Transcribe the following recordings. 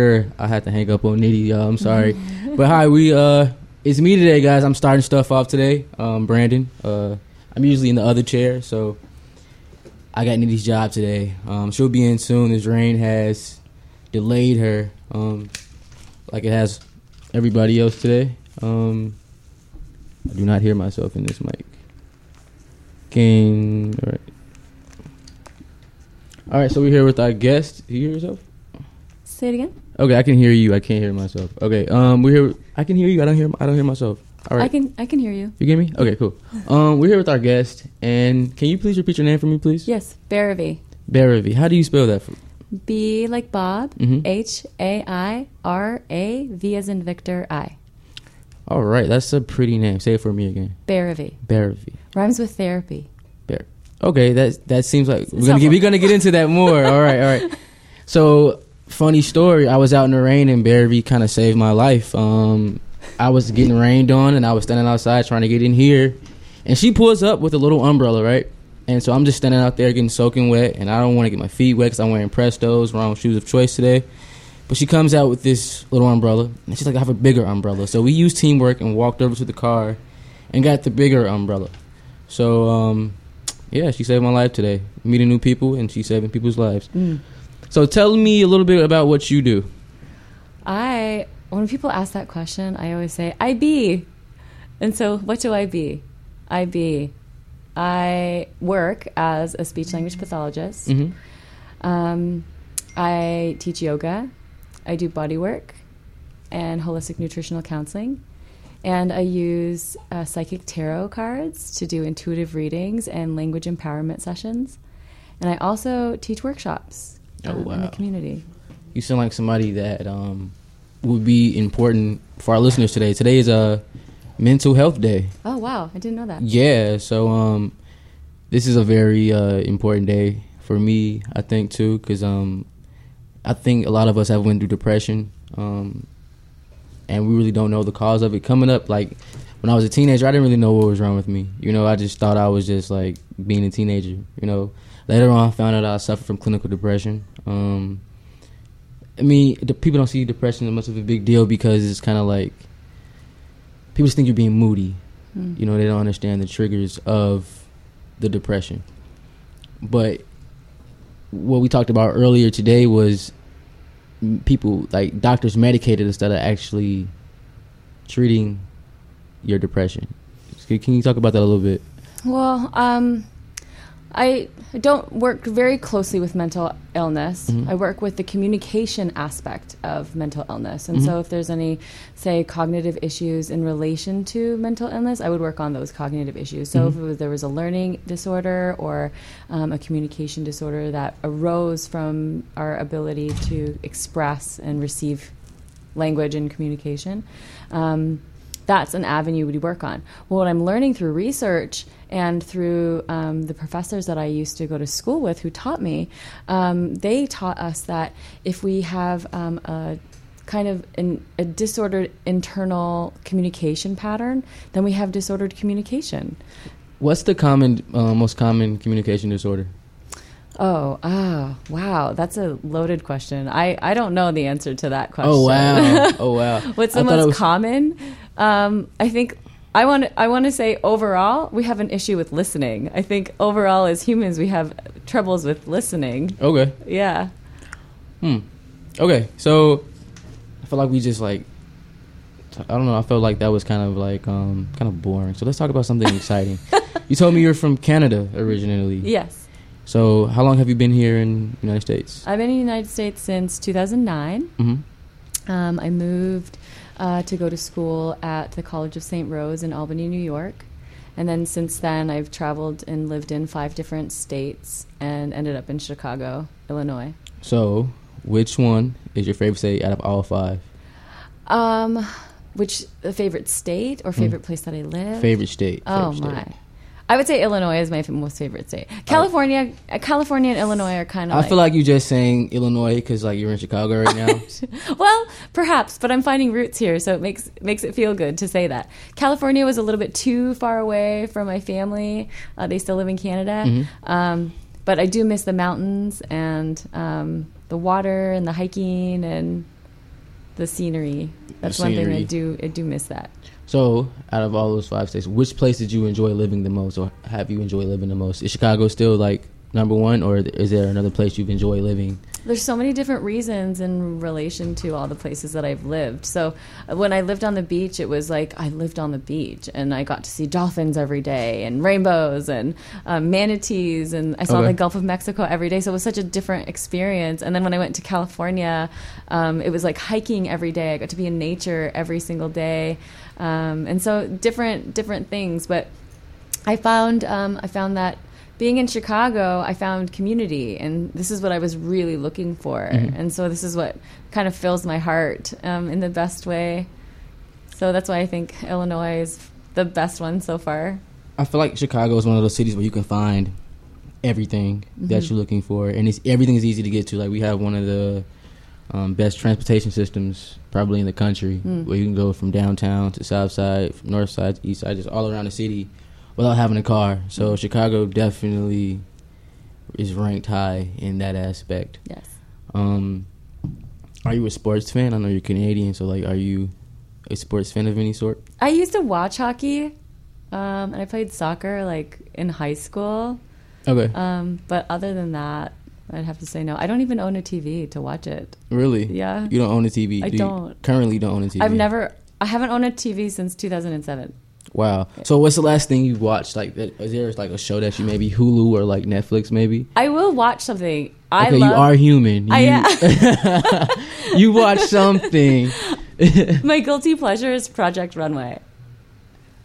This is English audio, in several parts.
I had to hang up on Nitty, y'all. I'm sorry. but hi, we uh it's me today, guys. I'm starting stuff off today. Um Brandon. Uh I'm usually in the other chair, so I got Nitty's job today. Um she'll be in soon as rain has delayed her. Um like it has everybody else today. Um I do not hear myself in this mic. King all right. All right, so we're here with our guest. Do you hear yourself? Say it again. Okay, I can hear you. I can't hear myself. Okay, um, we're here. I can hear you. I don't hear. I don't hear myself. All right, I can I can hear you. you get me? Okay, cool. Um, we're here with our guest, and can you please repeat your name for me, please? Yes, Bhairavi. Bhairavi. How do you spell that? For- B like Bob. Mhm. H A I R A V as in Victor I. All right, that's a pretty name. Say it for me again. Bhairavi Bhairavi. rhymes with therapy. Bear. Okay, that that seems like we're gonna helpful. get we're gonna get into that more. all right, all right. So funny story. I was out in the rain and Barry kind of saved my life. Um, I was getting rained on and I was standing outside trying to get in here, and she pulls up with a little umbrella, right? And so I'm just standing out there getting soaking wet, and I don't want to get my feet wet because I'm wearing Prestos, wrong shoes of choice today. But she comes out with this little umbrella, and she's like, "I have a bigger umbrella." So we used teamwork and walked over to the car, and got the bigger umbrella. So um, yeah, she saved my life today. Meeting new people and she's saving people's lives. Mm. So tell me a little bit about what you do. I when people ask that question, I always say I be. And so, what do I be? I be. I work as a speech language pathologist. hmm Um, I teach yoga. I do body work and holistic nutritional counseling. And I use uh, psychic tarot cards to do intuitive readings and language empowerment sessions. And I also teach workshops Oh, um, in the wow. community. You sound like somebody that um, would be important for our listeners today. Today is a mental health day. Oh, wow. I didn't know that. Yeah, so um, this is a very uh, important day for me. I think too, because um, I think a lot of us have went through depression, um, and we really don't know the cause of it. Coming up, like when I was a teenager, I didn't really know what was wrong with me. You know, I just thought I was just like being a teenager. You know, later on, I found out I suffered from clinical depression. Um, I mean, the people don't see depression as much of a big deal because it's kind of like people just think you're being moody. Mm. You know, they don't understand the triggers of the depression. But what we talked about earlier today was people like doctors medicated instead of actually treating your depression. Can can you talk about that a little bit? Well, um, I don't work very closely with mental illness. Mhm. I work with the communication aspect of mental illness. And Mhm. so, if there's any, say, cognitive issues in relation to mental illness, I would work on those cognitive issues. So, Mhm. if there was a learning disorder or um, a communication disorder that arose from our ability to express and receive language and communication. Um, that's an avenue we work on. Well, what I'm learning through research and through um, the professors that I used to go to school with who taught me, um, they taught us that if we have um, a kind of an, a disordered internal communication pattern, then we have disordered communication. What's the common, uh, most common communication disorder? Oh, ah, wow, that's a loaded question. I, I don't know the answer to that question. Oh wow! Oh wow! What's the most was- common? Um, I think I want I want to say overall we have an issue with listening. I think overall as humans we have troubles with listening. Okay. Yeah. Hmm. Okay. So I feel like we just like I don't know. I felt like that was kind of like um kind of boring. So let's talk about something exciting. You told me you're from Canada originally. Yes. So how long have you been here in the United States? I've been in the United States since 2009. Mm-hmm. Um, I moved uh, to go to school at the College of St. Rose in Albany, New York. And then since then, I've traveled and lived in five different states and ended up in Chicago, Illinois. So which one is your favorite state out of all five? Um, which the favorite state or favorite place that I live? Favorite state. Oh favorite my. state. I would say Illinois is my most favorite state. California, uh, California and Illinois are kind of. I feel like you're just saying Illinois because like you're in Chicago right now. well, perhaps, but I'm finding roots here, so it makes makes it feel good to say that. California was a little bit too far away from my family. Uh, they still live in Canada, Mhm. um, but I do miss the mountains and um, the water and the hiking and the scenery. That's one thing I do. I do miss that. So, out of all those five states, which place did you enjoy living the most, or have you enjoyed living the most? Is Chicago still like number one, or is there another place you've enjoyed living? There's so many different reasons in relation to all the places that I've lived. So when I lived on the beach, it was like I lived on the beach and I got to see dolphins every day and rainbows and um, manatees and I saw Okay. the Gulf of Mexico every day. So it was such a different experience. And then when I went to California, um, it was like hiking every day. I got to be in nature every single day, um, and so different different things. But I found um, I found that being in Chicago, I found community, and this is what I was really looking for. And so this is what kind of fills my heart um, in the best way. So that's why I think Illinois is the best one so far. I feel like Chicago is one of those cities where you can find everything that Mm-hmm. you're looking for, and it's everything is easy to get to. Like we have one of the um, best transportation systems probably in the country, Mm. where you can go from downtown to south side, from north side to east side, just all around the city without having a car. So Mm. Chicago definitely is ranked high in that aspect. Yes. Um, are you a sports fan? I know you're Canadian, so like, are you a sports fan of any sort? I used to watch hockey, um, and I played soccer like in high school. Okay, Um, but other than that, I'd have to say no. I don't even own a TV to watch it. really? Yeah. You don't own a TV? I do don't. currently don't own a TV. I've never. I haven't owned a TV since 2007. Wow. So what's the last thing you watched? Like, is there like a show that you maybe Hulu or like Netflix maybe? I will watch something. I okay, love, you are human. You, I you watch something. My guilty pleasure is Project Runway.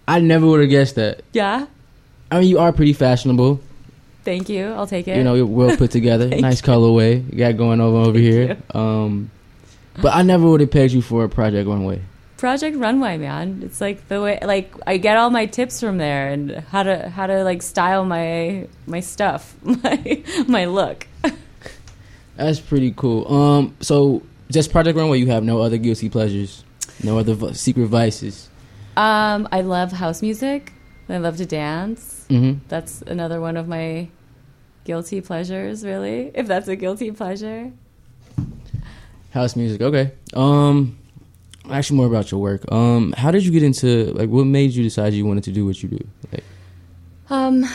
I never would have guessed that. Yeah. I mean, you are pretty fashionable. Thank you. I'll take it. You know, well put together. Nice colorway you got going over over Thank here. Um, but I never would have pegged you for a Project Runway. Project Runway, man. It's like the way like I get all my tips from there and how to how to like style my my stuff, my my look. That's pretty cool. Um, so just Project Runway. You have no other guilty pleasures, no other v- secret vices. Um, I love house music. I love to dance. Mm-hmm. That's another one of my guilty pleasures, really. If that's a guilty pleasure. House music. Okay. Um, actually, more about your work. Um, how did you get into like what made you decide you wanted to do what you do? Like, Um,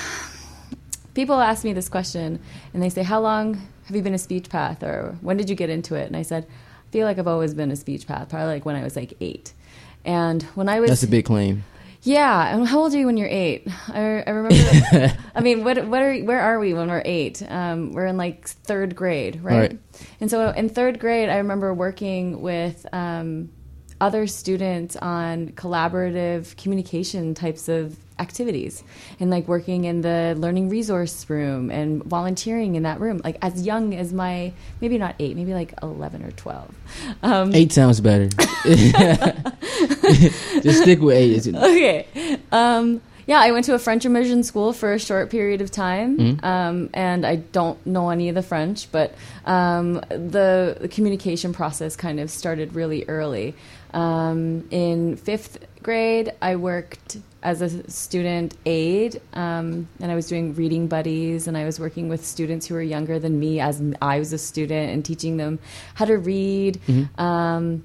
people ask me this question and they say, How long have you been a speech path or when did you get into it? And I said, I feel like I've always been a speech path, probably like when I was like eight. And when I was that's a big claim. Yeah, and how old are you when you're eight? I, I remember. I mean, what what are where are we when we're eight? Um, we're in like third grade, right? Right. And so in third grade, I remember working with um, other students on collaborative communication types of activities, and like working in the learning resource room and volunteering in that room, like as young as my maybe not eight, maybe like eleven or twelve. Um, Eight sounds better. Just stick with eight. Okay. Um, yeah, I went to a French immersion school for a short period of time, Mhm. um, and I don't know any of the French, but um, the, the communication process kind of started really early. Um, in fifth grade, I worked as a student aide, um, and I was doing reading buddies, and I was working with students who were younger than me as I was a student and teaching them how to read. Um,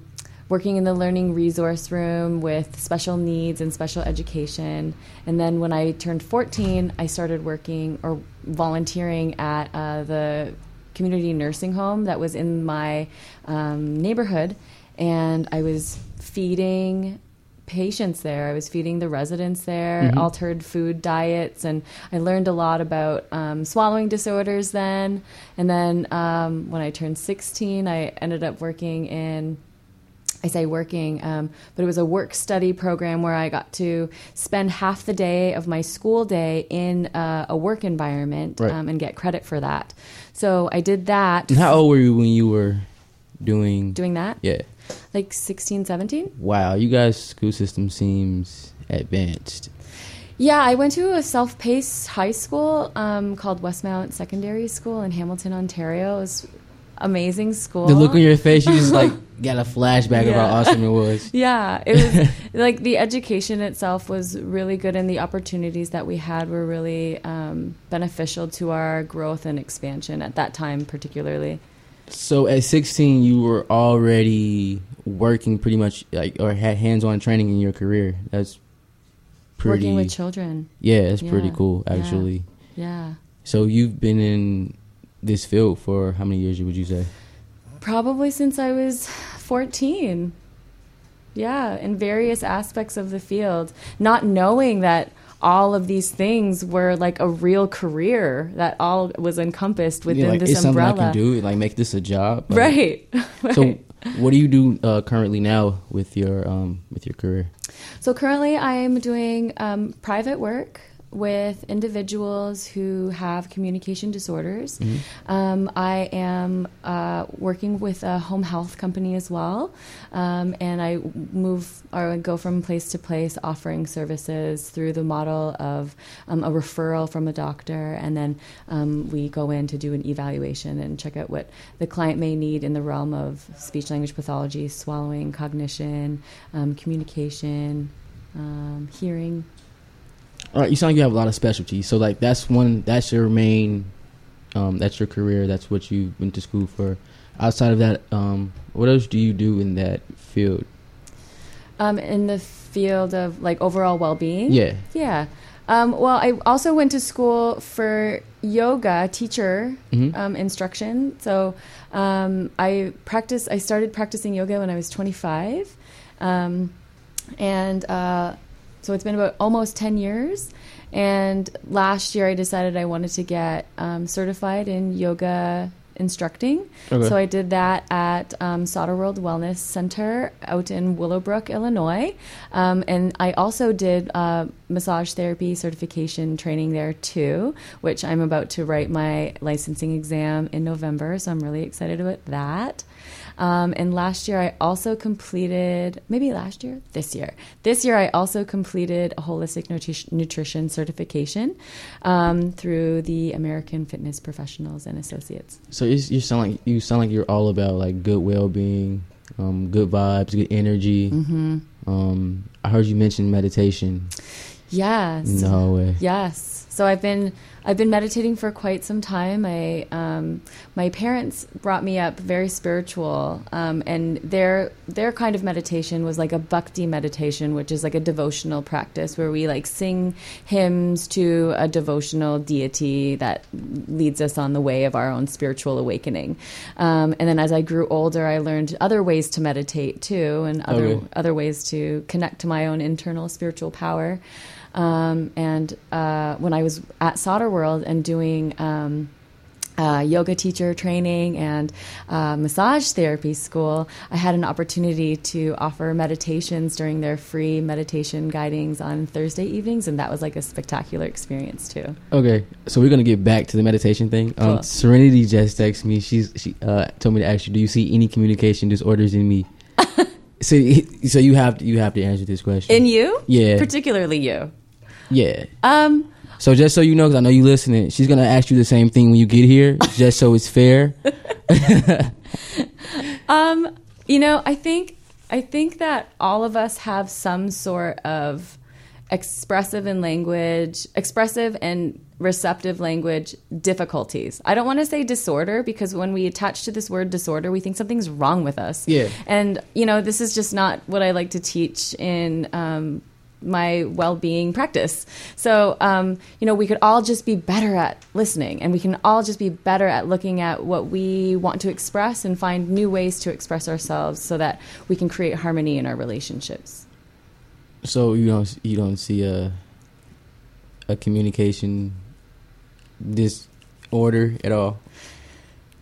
working in the learning resource room with special needs and special education. And then when I turned 14, I started working or volunteering at uh, the community nursing home that was in my um, neighborhood. And I was feeding patients there. I was feeding the residents there, Mhm. altered food diets, and I learned a lot about um, swallowing disorders then. And then um, when I turned 16, I ended up working in I say working, um, but it was a work study program where I got to spend half the day of my school day in uh, a work environment Right. um, and get credit for that. So I did that. And how old were you when you were doing? Doing that? Yeah. Like 16, 17? Wow, you guys' school system seems advanced. Yeah, I went to a self paced high school um, called Westmount Secondary School in Hamilton, Ontario. It was amazing school. The look on your face, you just like got a flashback of how awesome it was. Yeah, it was like the education itself was really good, and the opportunities that we had were really um, beneficial to our growth and expansion at that time, particularly. So at 16, you were already working pretty much like or had hands-on training in your career. That's pretty. Working with children. yeah, it's pretty Yeah, cool yeah. actually. Yeah. So you've been in this field for how many years? Would you say? Probably since I was 14. Yeah, in various aspects of the field, not knowing that all of these things were like a real career that all was encompassed within Yeah, like this it's umbrella. something I can do. Like make this a job. Like, Right. right. So what do you do uh, currently now with your um with your career? So currently, I'm doing um, private work with individuals who have communication disorders. Um, I am uh, working with a home health company as well, um, and I move or go from place to place offering services through the model of um, a referral from a doctor, and then um, we go in to do an evaluation and check out what the client may need in the realm of speech language pathology, swallowing, cognition, um, communication, um, hearing. All right, you sound like you have a lot of specialties. So like that's one that's your main um that's your career, that's what you went to school for. Outside of that, um what else do you do in that field? Um, in the field of like overall well-being. Yeah. Yeah. Um, well, I also went to school for yoga teacher Mhm. um, instruction. So um, I practice. I started practicing yoga when I was 25, um, and uh, so it's been about almost 10 years. And last year, I decided I wanted to get um, certified in yoga instructing. Okay. So I did that at um, World Wellness Center out in Willowbrook, Illinois. Um, and I also did uh, massage therapy certification training there too, which I'm about to write my licensing exam in November. So I'm really excited about that. Um, and last year, I also completed, maybe last year, this year. This year, I also completed a holistic nutrition, nutrition certification um, through the American Fitness Professionals and Associates. So you sound like you sound like you're all about like good well being, um, good vibes, good energy. Mm-hmm. Um, I heard you mention meditation Yes. the hallway. Yes. So I've been I've been meditating for quite some time. I um, my parents brought me up very spiritual, um, and their their kind of meditation was like a bhakti meditation, which is like a devotional practice where we like sing hymns to a devotional deity that leads us on the way of our own spiritual awakening. Um, and then as I grew older, I learned other ways to meditate too, and other Okay. other ways to connect to my own internal spiritual power. Um, and uh, when I was at Solder World and doing um, uh, yoga teacher training and uh, massage therapy school, I had an opportunity to offer meditations during their free meditation guidings on Thursday evenings, and that was like a spectacular experience too. Okay, so we're gonna get back to the meditation thing. Um, Cool. Serenity just texted me. She's she uh, told me to ask you, do you see any communication disorders in me? so, so you have to, you have to answer this question. In you, yeah, particularly you. Yeah. Um, So just so you know, because I know you listening, she's gonna ask you the same thing when you get here, just so it's fair. Um, you know, I think I think that all of us have some sort of expressive and language, expressive and receptive language difficulties. I don't want to say disorder because when we attach to this word disorder, we think something's wrong with us. Yeah. And you know, this is just not what I like to teach in um, my well-being practice. So, um, you know, we could all just be better at listening, and we can all just be better at looking at what we want to express and find new ways to express ourselves, so that we can create harmony in our relationships. So you don't you don't see a a communication disorder at all.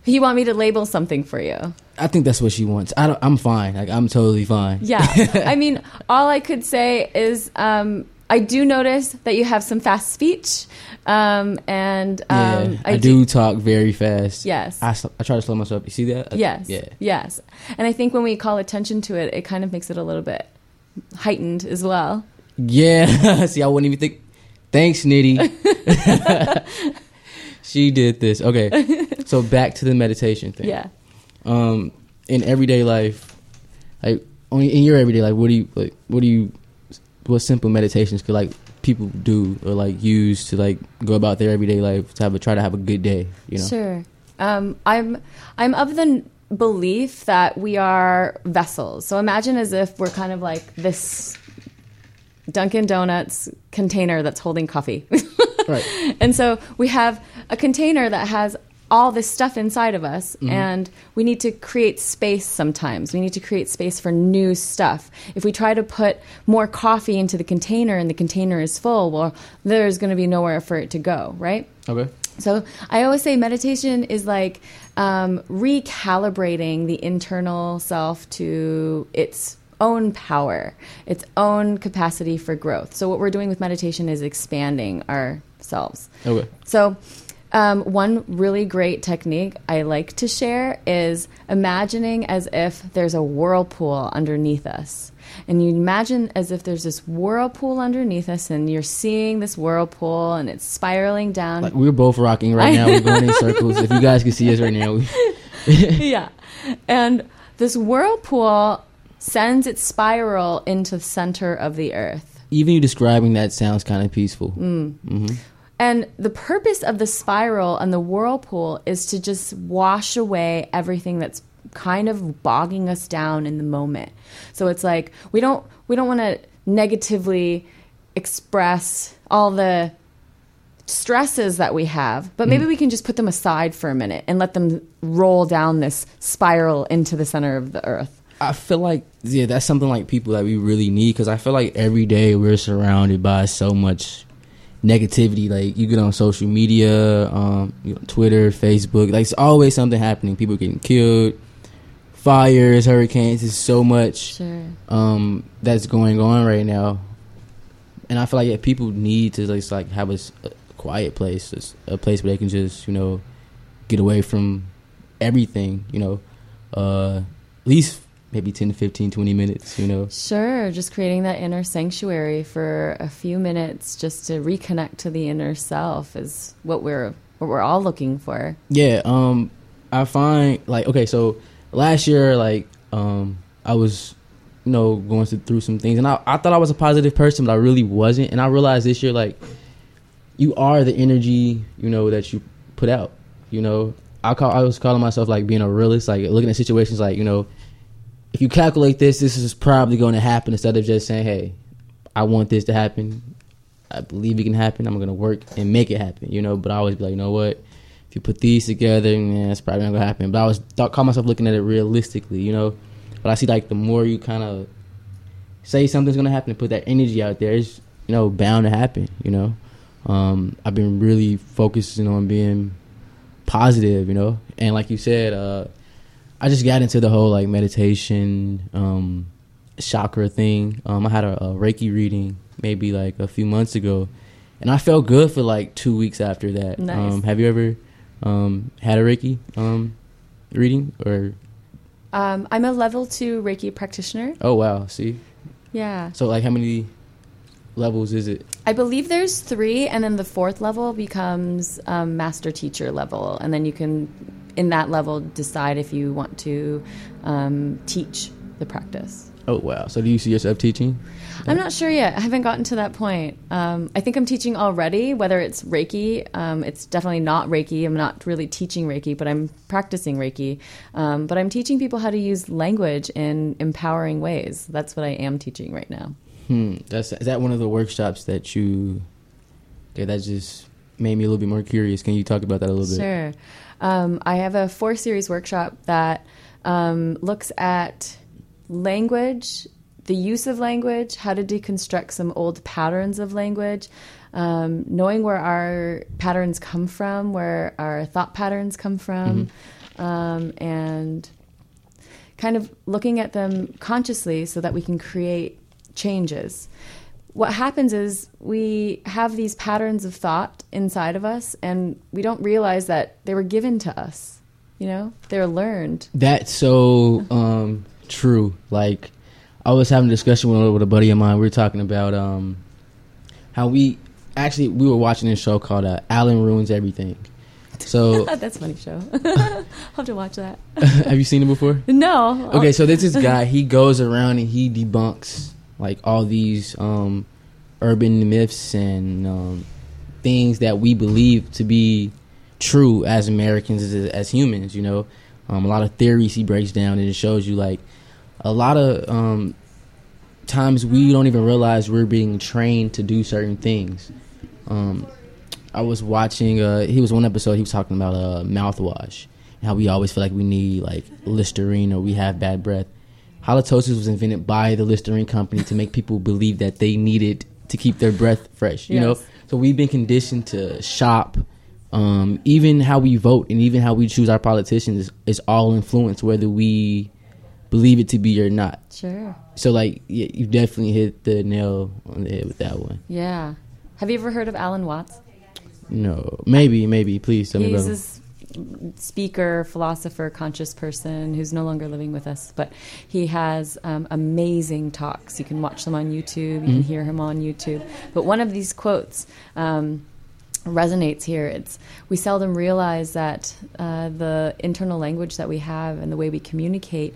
You want me to label something for you? I think that's what she wants. I don't, I'm fine. Like I'm totally fine. Yeah. I mean, all I could say is um, I do notice that you have some fast speech. Um, and um, yeah, I, do, talk very fast. Yes. I, I try to slow myself. You see that? I- Yes. Yeah. Yes. And I think when we call attention to it, it kind of makes it a little bit heightened as well. Yeah. see, I wouldn't even think. Thanks, Nitty. she did this. Okay. So back to the meditation thing. Yeah. Um, in everyday life, like in your everyday life, what do you like? What do you? What simple meditations could like people do or like use to like go about their everyday life to have a try to have a good day? You know. Sure. Um, I'm I'm of the belief that we are vessels. So imagine as if we're kind of like this Dunkin' Donuts container that's holding coffee. Right. And so we have a container that has all this stuff inside of us, and we need to create space sometimes. We need to create space for new stuff. If we try to put more coffee into the container and the container is full, well, there's going to be nowhere for it to go, right? Okay. So I always say meditation is like um, recalibrating the internal self to its own power, its own capacity for growth. So what we're doing with meditation is expanding ourselves. Okay. So, um, one really great technique I like to share is imagining as if there's a whirlpool underneath us. And you imagine as if there's this whirlpool underneath us, and you're seeing this whirlpool and it's spiraling down. Like we're both rocking right now. We're going in circles. If you guys can see us right now, we, yeah. And this whirlpool sends its spiral into the center of the earth. even you describing that sounds kind of peaceful. Mm. And the purpose of the spiral and the whirlpool is to just wash away everything that's kind of bogging us down in the moment. So it's like we don't we don't want to negatively express all the stresses that we have, but maybe mm. we can just put them aside for a minute and let them roll down this spiral into the center of the earth. I feel like yeah, that's something like people that we really need because I feel like every day we're surrounded by so much negativity. Like you get on social media, um, you know, Twitter, Facebook. Like it's always something happening. People getting killed, fires, hurricanes. There's so much Sure. um, that's going on right now, and I feel like yeah, people need to just like have a quiet place, a place where they can just you know get away from everything. You know, uh, at least maybe 10 to 15, 20 minutes. You know, Sure, just creating that inner sanctuary for a few minutes just to reconnect to the inner self is what we're what we're all looking for. yeah. Um, I find like okay, so last year like um I was you know going through, through some things, and I I thought I was a positive person, but I really wasn't, and I realized this year like you are the energy you know that you put out. You know, I call I was calling myself like being a realist, like looking at situations like you know, if you calculate this, this is probably going to happen instead of just saying, hey, I want this to happen. I believe it can happen. I'm going to work and make it happen. You know, but I always be like, you know what? If you put these together, man, it's probably not going to happen. But I was thought, call myself looking at it realistically. You know, but I see like the more you kind of say something's going to happen and put that energy out there, it's you know bound to happen. You know, um, I've been really focusing on being positive. You know, and like you said, uh, I just got into the whole like meditation, um, chakra thing. Um, I had a, a Reiki reading maybe like a few months ago, and I felt good for like two weeks after that. Nice. Um, have you ever um, had a Reiki um, reading or? Um, I'm a level two Reiki practitioner. Oh wow, see. Yeah. So like, how many levels is it? I believe there's three, and then the fourth level becomes um, master teacher level, and then you can, in that level, decide if you want to um, teach the practice. Oh wow. So do you see yourself teaching? I'm not sure yet. I haven't gotten to that point. Um, I think I'm teaching already, whether it's Reiki. Um, it's definitely not Reiki. I'm not really teaching Reiki, but I'm practicing Reiki. Um, but I'm teaching people how to use language in empowering ways. That's what I am teaching right now. Hmm. That's is that one of the workshops that you? Okay, that just made me a little bit more curious. Can you talk about that a little bit? Sure. Um, I have a four series workshop that um, looks at language, the use of language, how to deconstruct some old patterns of language, um, knowing where our patterns come from, where our thought patterns come from, um, and kind of looking at them consciously so that we can create changes. What happens is we have these patterns of thought inside of us, and we don't realize that they were given to us. You know, they're learned. That's so um, true. Like I was having a discussion with, with a buddy of mine. We were talking about um, how we actually we were watching this show called uh, Adam Ruins Everything. So That's a funny show. I'll have to watch that. have you seen it before? No. Okay, so this is guy. He goes around and he debunks like all these um, urban myths and um, things that we believe to be true as Americans as, as humans. You know, Um, a lot of theories he breaks down, and it shows you like a lot of um, times we don't even realize we're being trained to do certain things. Um, I was watching. Uh, he was one episode. He was talking about uh, mouthwash. How we always feel like we need like Listerine or we have bad breath. Halitosis was invented by the Listerine company to make people believe that they needed to keep their breath fresh. You Yes. know, so we've been conditioned to shop. Um, even how we vote and even how we choose our politicians is, is all influenced whether we believe it to be or not. Sure. So like yeah, you definitely hit the nail on the head with that one. Yeah. Have you ever heard of Alan Watts? No, maybe, maybe. Please tell me He's about. this speaker, philosopher, conscious person who's no longer living with us, but he has um, amazing talks. You can watch them on YouTube. You can Mhm. hear him on YouTube. But one of these quotes um, resonates here. It's we seldom realize that uh, the internal language that we have and the way we communicate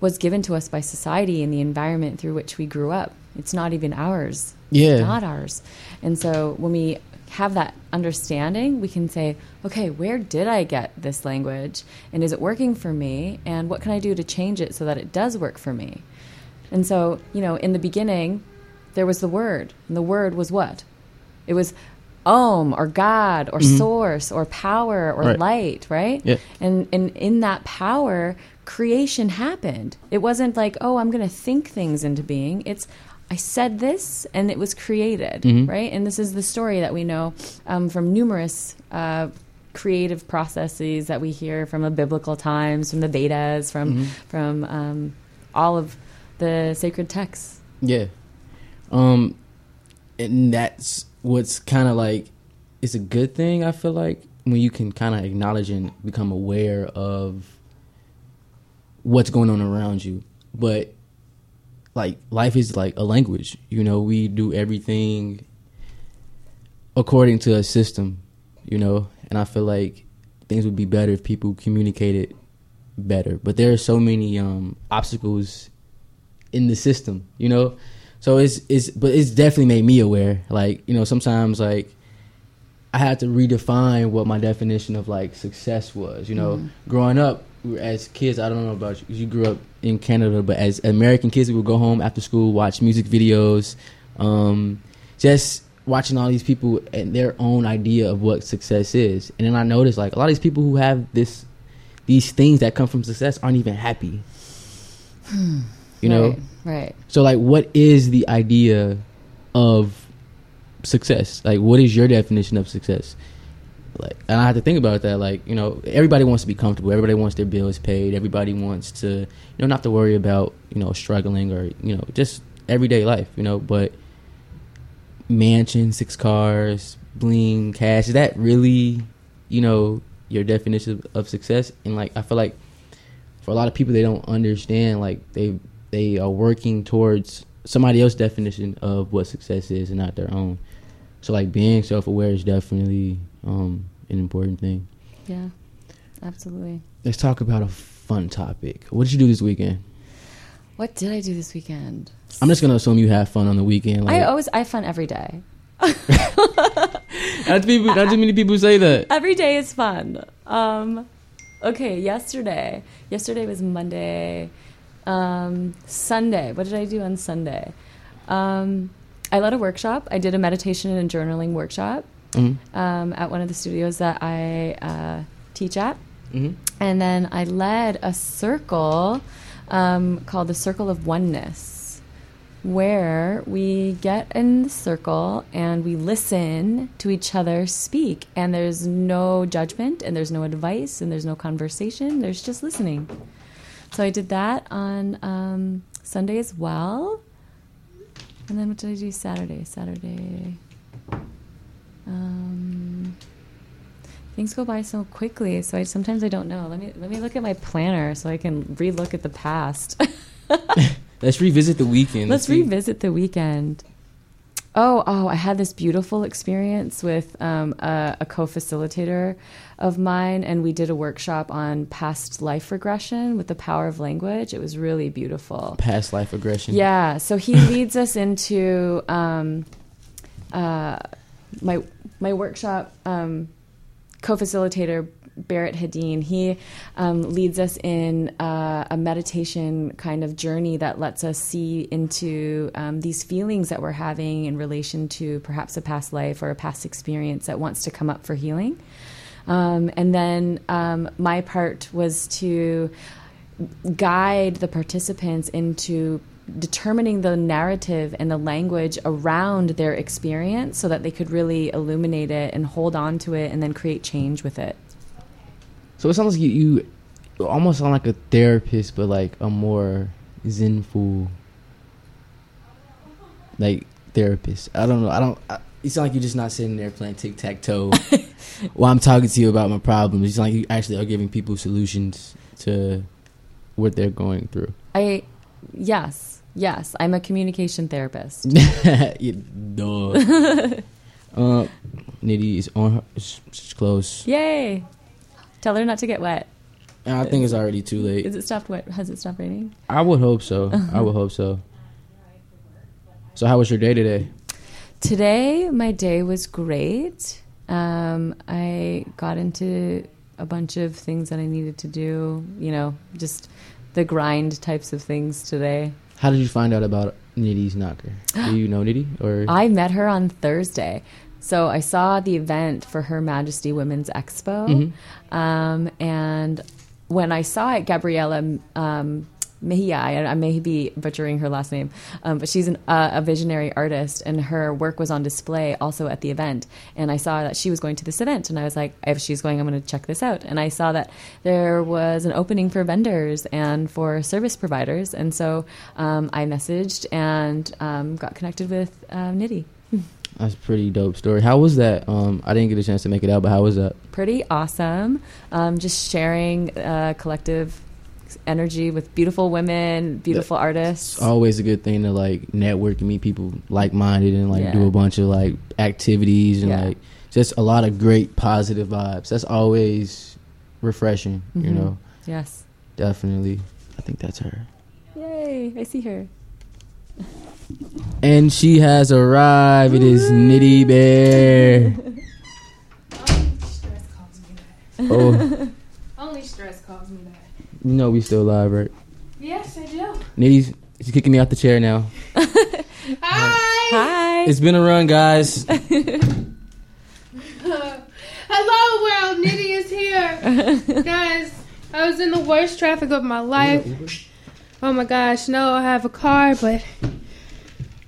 was given to us by society and the environment through which we grew up. It's not even ours. Yeah. It's not ours. And so when we have that understanding, we can say, okay, where did I get this language? And is it working for me? And what can I do to change it so that it does work for me? And so, you know, in the beginning, there was the word. And the word was what? It was Om or God or mm-hmm. source or power or Right. light, right? Yeah. And, and in that power, creation happened. It wasn't like, oh, I'm going to think things into being. It's, I said this and it was created, Mhm. right? And this is the story that we know um, from numerous uh, creative processes that we hear from the biblical times, from the Vedas, from, from um, all of the sacred texts. Yeah. Um and that's what's kind of like it's a good thing I feel like when you can kind of acknowledge and become aware of what's going on around you. But like life is like a language. You know, we do everything according to a system, you know, and I feel like things would be better if people communicated better. But there are so many um obstacles in the system, you know. So it's it's but it's definitely made me aware. Like you know, sometimes like I had to redefine what my definition of like success was. You know, growing up as kids, I don't know about you. You grew up in Canada, but as American kids, we would go home after school, watch music videos, um, just watching all these people and their own idea of what success is. And then I noticed like a lot of these people who have this these things that come from success aren't even happy. You know, Right, right. so like what is the idea of success? Like what is your definition of success? Like and I have to think about that. Like, you know, everybody wants to be comfortable, everybody wants their bills paid, everybody wants to you know, not to worry about, you know, struggling or, you know, just everyday life, you know, but mansion, six cars, bling, cash, is that really, you know, your definition of, success? And like I feel like for a lot of people they don't understand like they they are working towards somebody else's definition of what success is and not their own so like being self-aware is definitely um an important thing Yeah, absolutely. let's talk about a fun topic what did you do this weekend What did I do this weekend? i'm just gonna assume you have fun on the weekend like, I always I have fun every day. not, too people, not too many people say that Every day is fun. Um, okay, yesterday. Yesterday was Monday. Um, Sunday. What did I do on Sunday? Um, I led a workshop. I did a meditation and journaling workshop Mhm. um, at one of the studios that I uh, teach at. Mhm. And then I led a circle um, called the Circle of Oneness, where we get in the circle and we listen to each other speak. And there's no judgment, and there's no advice, and there's no conversation. There's just listening. So I did that on um, Sunday as well. And then what did I do Saturday? Saturday. Um, things go by so quickly, so I sometimes I don't know. Let me let me look at my planner so I can relook at the past. let's revisit the weekend Let's see. revisit the weekend. Oh, oh! I had this beautiful experience with um, a, a co-facilitator of mine, and we did a workshop on past life regression with the power of language. It was really beautiful. past life regression. Yeah, so he leads us into um, uh, my my workshop um, co-facilitator Barrett Hadeen, he um, leads us in uh, a meditation kind of journey that lets us see into um, these feelings that we're having in relation to perhaps a past life or a past experience that wants to come up for healing. Um, and then um, my part was to guide the participants into determining the narrative and the language around their experience so that they could really illuminate it and hold on to it and then create change with it. So it sounds like you, you almost sound like a therapist, but like a more zenful, like therapist. I don't know. I don't. I, you sound like you're just not sitting there playing tic tac toe while I'm talking to you about my problems. It's like you actually are giving people solutions to what they're going through. I, yes, yes, I'm a communication therapist. duh. uh, Nitty is on her. It's close. Yay! Tell her not to get wet. I think it's already too late. Is it stopped wet? Has it stopped raining? I would hope so. I would hope so. So, how was your day today? Today, my day was great. Um, I got into a bunch of things that I needed to do, you know, just the grind types of things today. How did you find out about Nitty's knocker? Do you know Nitty or I met her on Thursday. So I saw the event for Her Majesty Women's Expo. Mhm. Um, and when I saw it, Gabriela um, Mejia, I, I may be butchering her last name, um, but she's an, uh, a visionary artist, and her work was on display also at the event. And I saw that she was going to this event, and I was like, if she's going, I'm going to check this out. And I saw that there was an opening for vendors and for service providers, and so um, I messaged and um, got connected with uh, Nitty. That's a pretty dope story. How was that? Um, I didn't get a chance to make it out, but how was that? pretty awesome. Um, just sharing uh, collective energy with beautiful women, beautiful artists. It's always a good thing to like network and meet people like minded and like Yeah. do a bunch of like activities and Yeah. like just a lot of great positive vibes. That's always refreshing, you Mhm. know. Yes. Definitely. I think that's her. Yay! I see her. And she has arrived. It is Nitty Bear. Stress calls me that. Oh, Only stress calls me that. You know we still live, right? Yes, I do. Nitty's she's kicking me out the chair now. Hi. Hi. It's been a run, guys. Hello, world. Nitty is here. Guys, I was in the worst traffic of my life. Oh my gosh, no, I have a car, but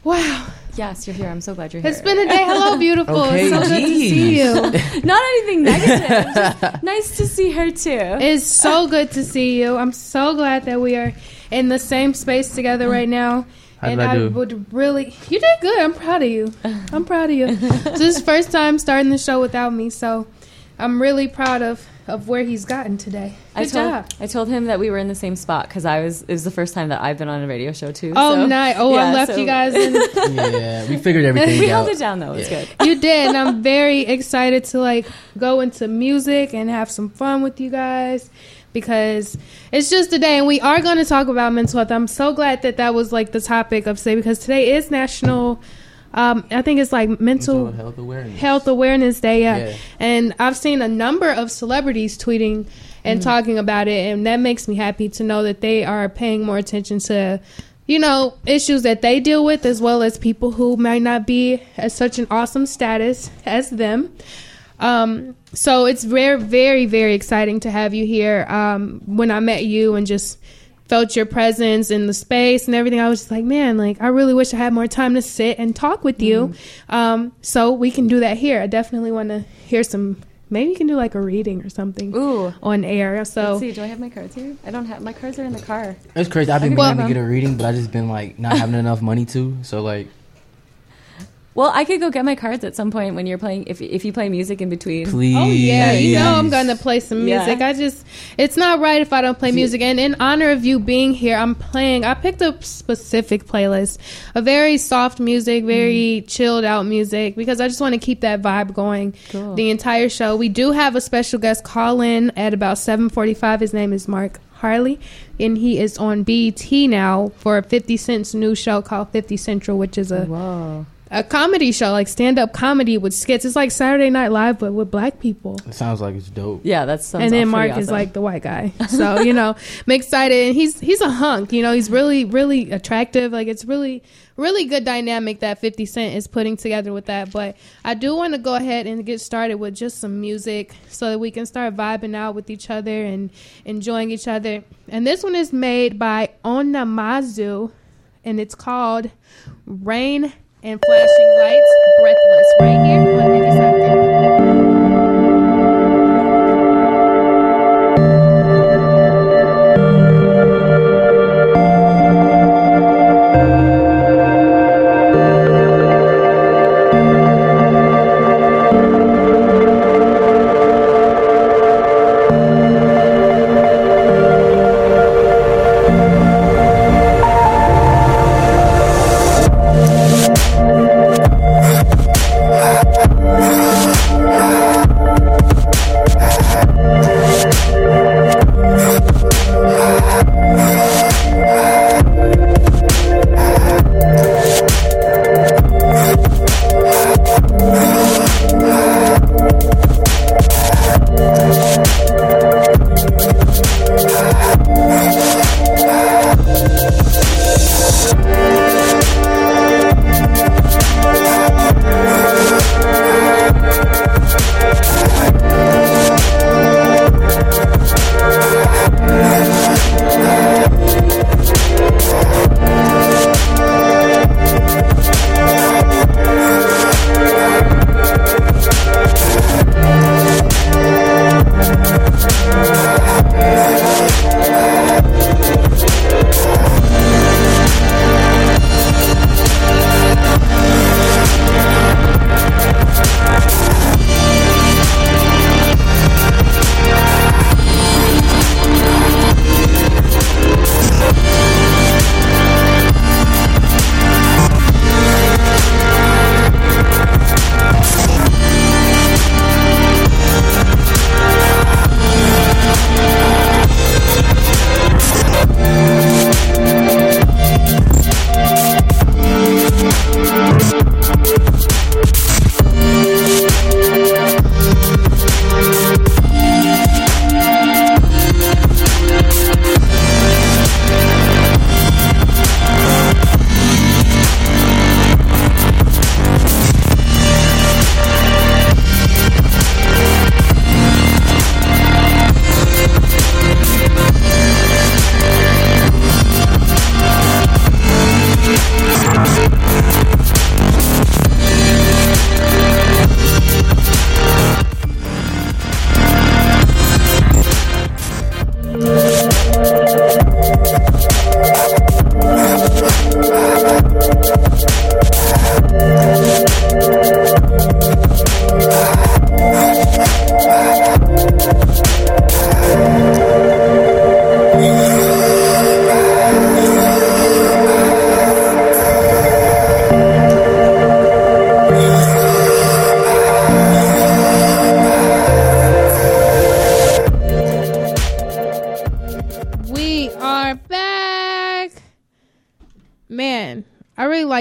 wow. Yes, you're here. I'm so glad you're here. It's been a day. Hello, beautiful. Okay, it's so good to see you. Not anything negative. Just nice to see her too. It's so good to see you. I'm so glad that we are in the same space together right now. How and did I do? would really, you did good. I'm proud of you. I'm proud of you. so this is first time starting the show without me, so I'm really proud of of where he's gotten today. Good I told job. I told him that we were in the same spot because I was. It was the first time that I've been on a radio show too. Oh, so, nice. Oh, I left so- you guys in. yeah, we figured everything out. We out. held it down though. It was Yeah. good. you did, and I'm very excited to like go into music and have some fun with you guys because it's just a day, and we are going to talk about mental health. I'm so glad that that was like the topic of today because today is National. Um, I think it's like mental health awareness. Health Awareness Day, yeah. Yeah. And I've seen a number of celebrities tweeting and talking about it, and that makes me happy to know that they are paying more attention to, you know, issues that they deal with, as well as people who might not be at such an awesome status as them. Um, so it's very, very, very exciting to have you here. Um, when I met you and just felt your presence in the space and everything, I was just like, man, like I really wish I had more time to sit and talk with you. Um, so we can do that here. I definitely want to hear some. Maybe you can do like a reading or something Ooh. on air. So Let's see. Do I have my cards here? I don't have my cards are in the car. It's crazy. I've been Okay, wanting well- to get a reading, but I just been like not having enough money to. So like, Well, I could go get my cards at some point when you're playing. If if you play music in between. please. Oh yeah, you know I'm gonna play some Yeah. music. I just it's not right if I don't play music. And in honor of you being here, I'm playing. I picked a specific playlist, a very soft music, very mm. chilled out music because I just want to keep that vibe going Cool. the entire show. We do have a special guest call in at about 7:45. His name is Mark Harley, and he is on BET now for a 50 Cent's new show called 50 Central, which is a Whoa. A comedy show, like stand up comedy with skits. It's like Saturday Night Live, but with black people. It sounds like it's dope. Yeah, that's and then Mark is like the white guy. So you know, I'm excited. And he's he's a hunk. You know, he's really really attractive. Like it's really really good dynamic that 50 Cent is putting together with that. But I do want to go ahead and get started with just some music so that we can start vibing out with each other and enjoying each other. And this one is made by Onamazu, and it's called Rain and Flashing Lights Breathless right here on Nitty Something.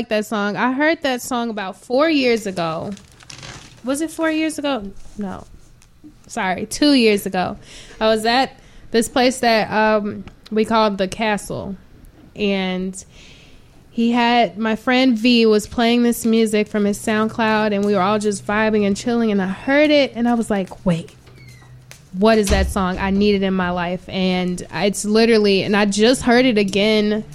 Like that song. I heard that song about four years ago. Was it four years ago? No. Sorry, two years ago. I was at this place that um, we called the Castle. And he had my friend V was playing this music from his SoundCloud, and we were all just vibing and chilling. And I heard it, and I was like, wait, what is that song? I need it in my life. And it's literally, and I just heard it again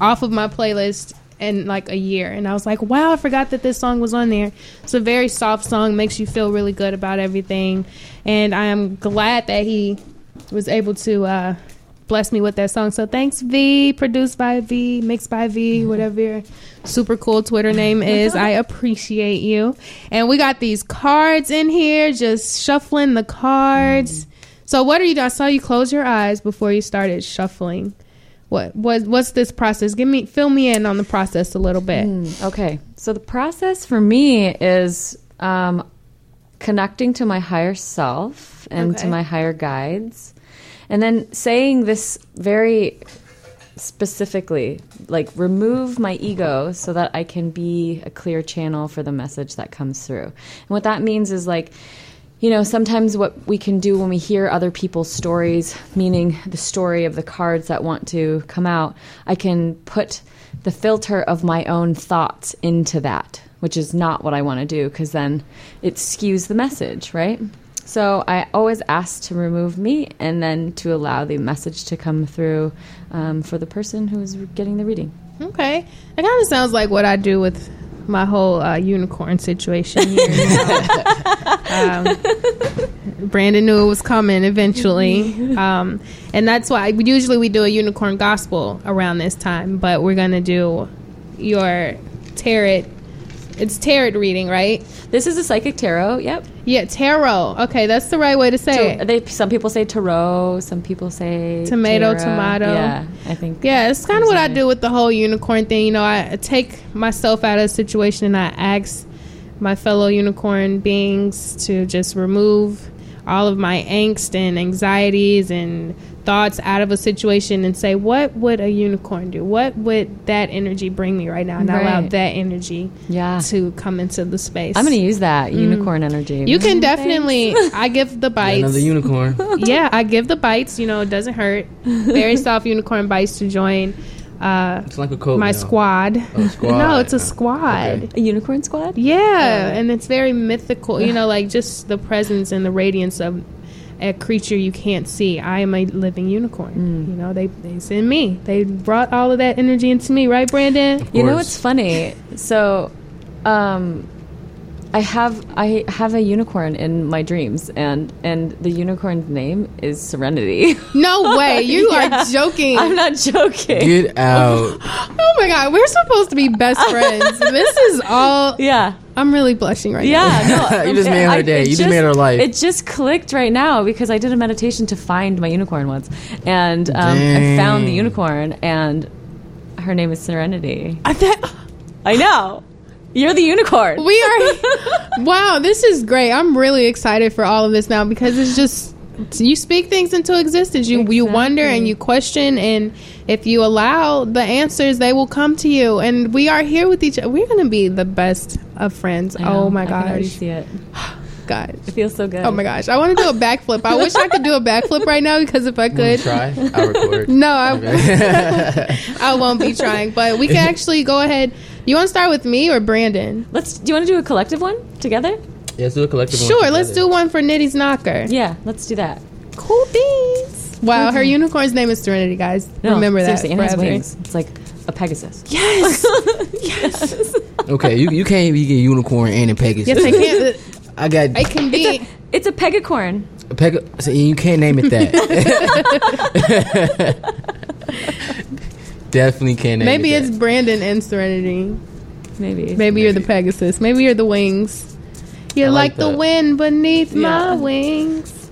off of my playlist in like a year. And I was like, wow, I forgot that this song was on there. It's a very soft song, makes you feel really good about everything. And I am glad that he was able to uh, bless me with that song. So thanks, V, produced by V, mixed by V, whatever your super cool Twitter name is. I appreciate you. And we got these cards in here, just shuffling the cards. So what are you doing? I saw you close your eyes before you started shuffling. What what what's this process? Give me fill me in on the process a little bit. Okay, so the process for me is um, connecting to my higher self and to my higher guides, and then saying this very specifically like remove my ego so that I can be a clear channel for the message that comes through. And what that means is like you know, sometimes what we can do when we hear other people's stories, meaning the story of the cards that want to come out, I can put the filter of my own thoughts into that, which is not what I want to do because then it skews the message, right? So I always ask to remove me and then to allow the message to come through um, for the person who is getting the reading. Okay, it kind of sounds like what I do with my whole uh, unicorn situation here. um, Brandon knew it was coming eventually, um, and that's why we usually we do a unicorn gospel around this time. But we're gonna do your tarot. It's tarot reading, right? This is a psychic tarot. Yep. Yeah, tarot. Okay, that's the right way to say To- it. they, some people say tarot. Some people say Tomato, tarot. tomato. Yeah, I think. Yeah, it's kind of what I do with the whole unicorn thing. You know, I take myself out of a situation and I ask my fellow unicorn beings to just remove all of my angst and anxieties and thoughts out of a situation and say, what would a unicorn do? What would that energy bring me right now? And I allow that energy Yeah. to come into the space. I'm going to use that unicorn energy. You can Mm, definitely. I give the bites. Another unicorn. yeah, I give the bites. You know, it doesn't hurt. Very soft unicorn bites to join. Uh, It's like a coat. my now. squad. Oh, squad. no, it's a squad. Okay. A unicorn squad? Yeah, and it's very mythical. You know, like just the presence and the radiance of a creature you can't see. I am a living unicorn. Mm. You know, they they send me. They brought all of that energy into me, right, Brandon? You know course. what's funny? So, um, I have I have a unicorn in my dreams, and and the unicorn's name is Serenity. No way, you Yeah. are joking. I'm not joking. Get out. oh my god, we're supposed to be best friends. this is all. Yeah, I'm really blushing right now. yeah. No, You just made her day. it You just made her life. It just clicked right now because I did a meditation to find my unicorn once, and um, I found the unicorn, and her name is Serenity. I thought- I know. You're the unicorn. We are. wow, this is great. I'm really excited for all of this now because it's just you speak things into existence. You you wonder and you question, and if you allow the answers, they will come to you. And we are here with each. other. We're gonna be the best of friends. I know. Oh my I gosh, see it. God. It feels so good. Oh my gosh, I want to do a backflip. I wish I could do a backflip right now because if I could, try? I'll record. no, I, Okay. I won't be trying. But we can actually go ahead. You want to start with me or Brandon? Let's. Do you want to do a collective one together? Yeah, let's do a collective one Sure, let's do one for Nitty's knocker. Yeah, let's do that. Cool beans. Wow, her unicorn's name is Serenity, guys. No, Remember that. seriously, and it has forever. wings. It's like a Pegasus. Yes. yes. Okay, you, you can't even get unicorn and a Pegasus. Yes, I can. I got It can be. It's a pegacorn. a Peg. So you can't name it that. Definitely can't name Maybe it it's that. Brandon and Serenity. Maybe. Maybe you're the Pegasus. Maybe you're the wings. You're I like, like the wind beneath my wings.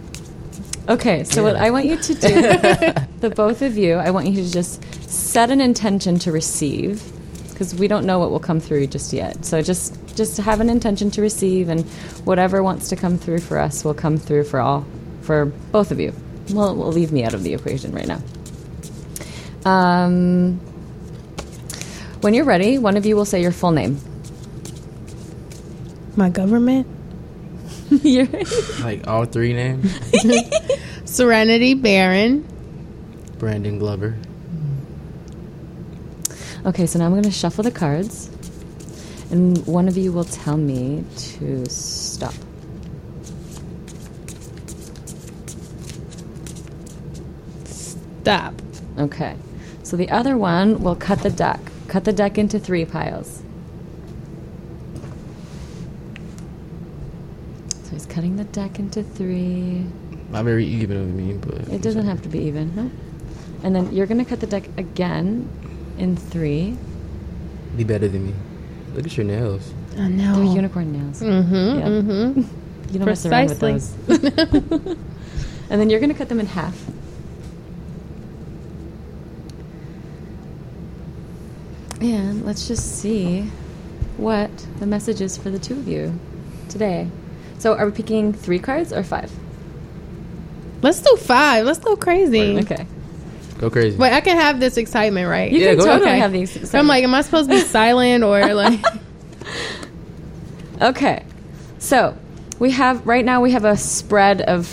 Okay, so what I want you to do, the both of you, I want you to just set an intention to receive, because we don't know what will come through just yet. So just just have an intention to receive, and whatever wants to come through for us will come through for all, for both of you. Well, we'll leave me out of the equation right now. Um, when you're ready, one of you will say your full name. My government. You're- like all three names. Serenity Baron. Brandon Glover. Okay, so now I'm going to shuffle the cards, and one of you will tell me to stop. Stop. Okay, so the other one will cut the deck. Cut the deck into three piles. So he's cutting the deck into three. Not very even of me, but It doesn't have to be even, huh? And then you're going to cut the deck again in three. be better than me. Look at your nails. I know. They're unicorn nails. Mm-hmm. Yeah. Mm-hmm. You don't mess around with Precisely. those. and then you're going to cut them in half. And let's just see what the message is for the two of you today. So, are we picking three cards or five? Let's do five. Let's go crazy. Okay. Go crazy. But I can have this excitement, right? You Yeah, can totally ahead. have these. So I'm like, am I supposed to be silent or like? Okay. So we have right now we have a spread of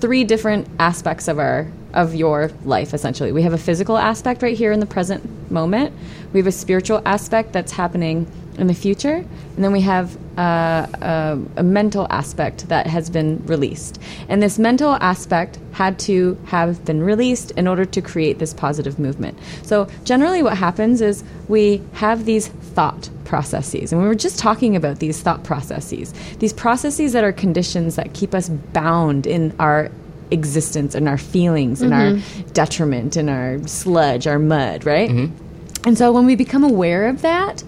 three different aspects of our of your life essentially. We have a physical aspect right here in the present moment. We have a spiritual aspect that's happening in the future, and then we have uh, a, a mental aspect that has been released. And this mental aspect had to have been released in order to create this positive movement. So generally, what happens is we have these thought processes. And we were just talking about these thought processes, these processes that are conditions that keep us bound in our existence and our feelings and our mm-hmm. detriment and our sludge, our mud, right? Mm-hmm. And so when we become aware of that,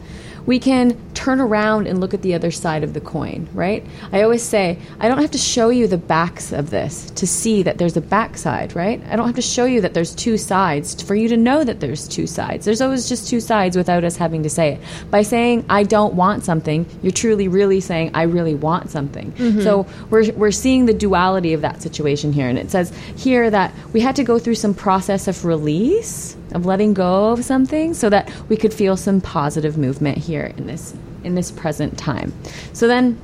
we can turn around and look at the other side of the coin, right? I always say, I don't have to show you the backs of this to see that there's a backside, right? I don't have to show you that there's two sides for you to know that there's two sides. There's always just two sides without us having to say it. By saying, I don't want something, you're truly, really saying, I really want something. Mm-hmm. So we're, we're seeing the duality of that situation here. And it says here that we had to go through some process of release of letting go of something so that we could feel some positive movement here in this in this present time. So then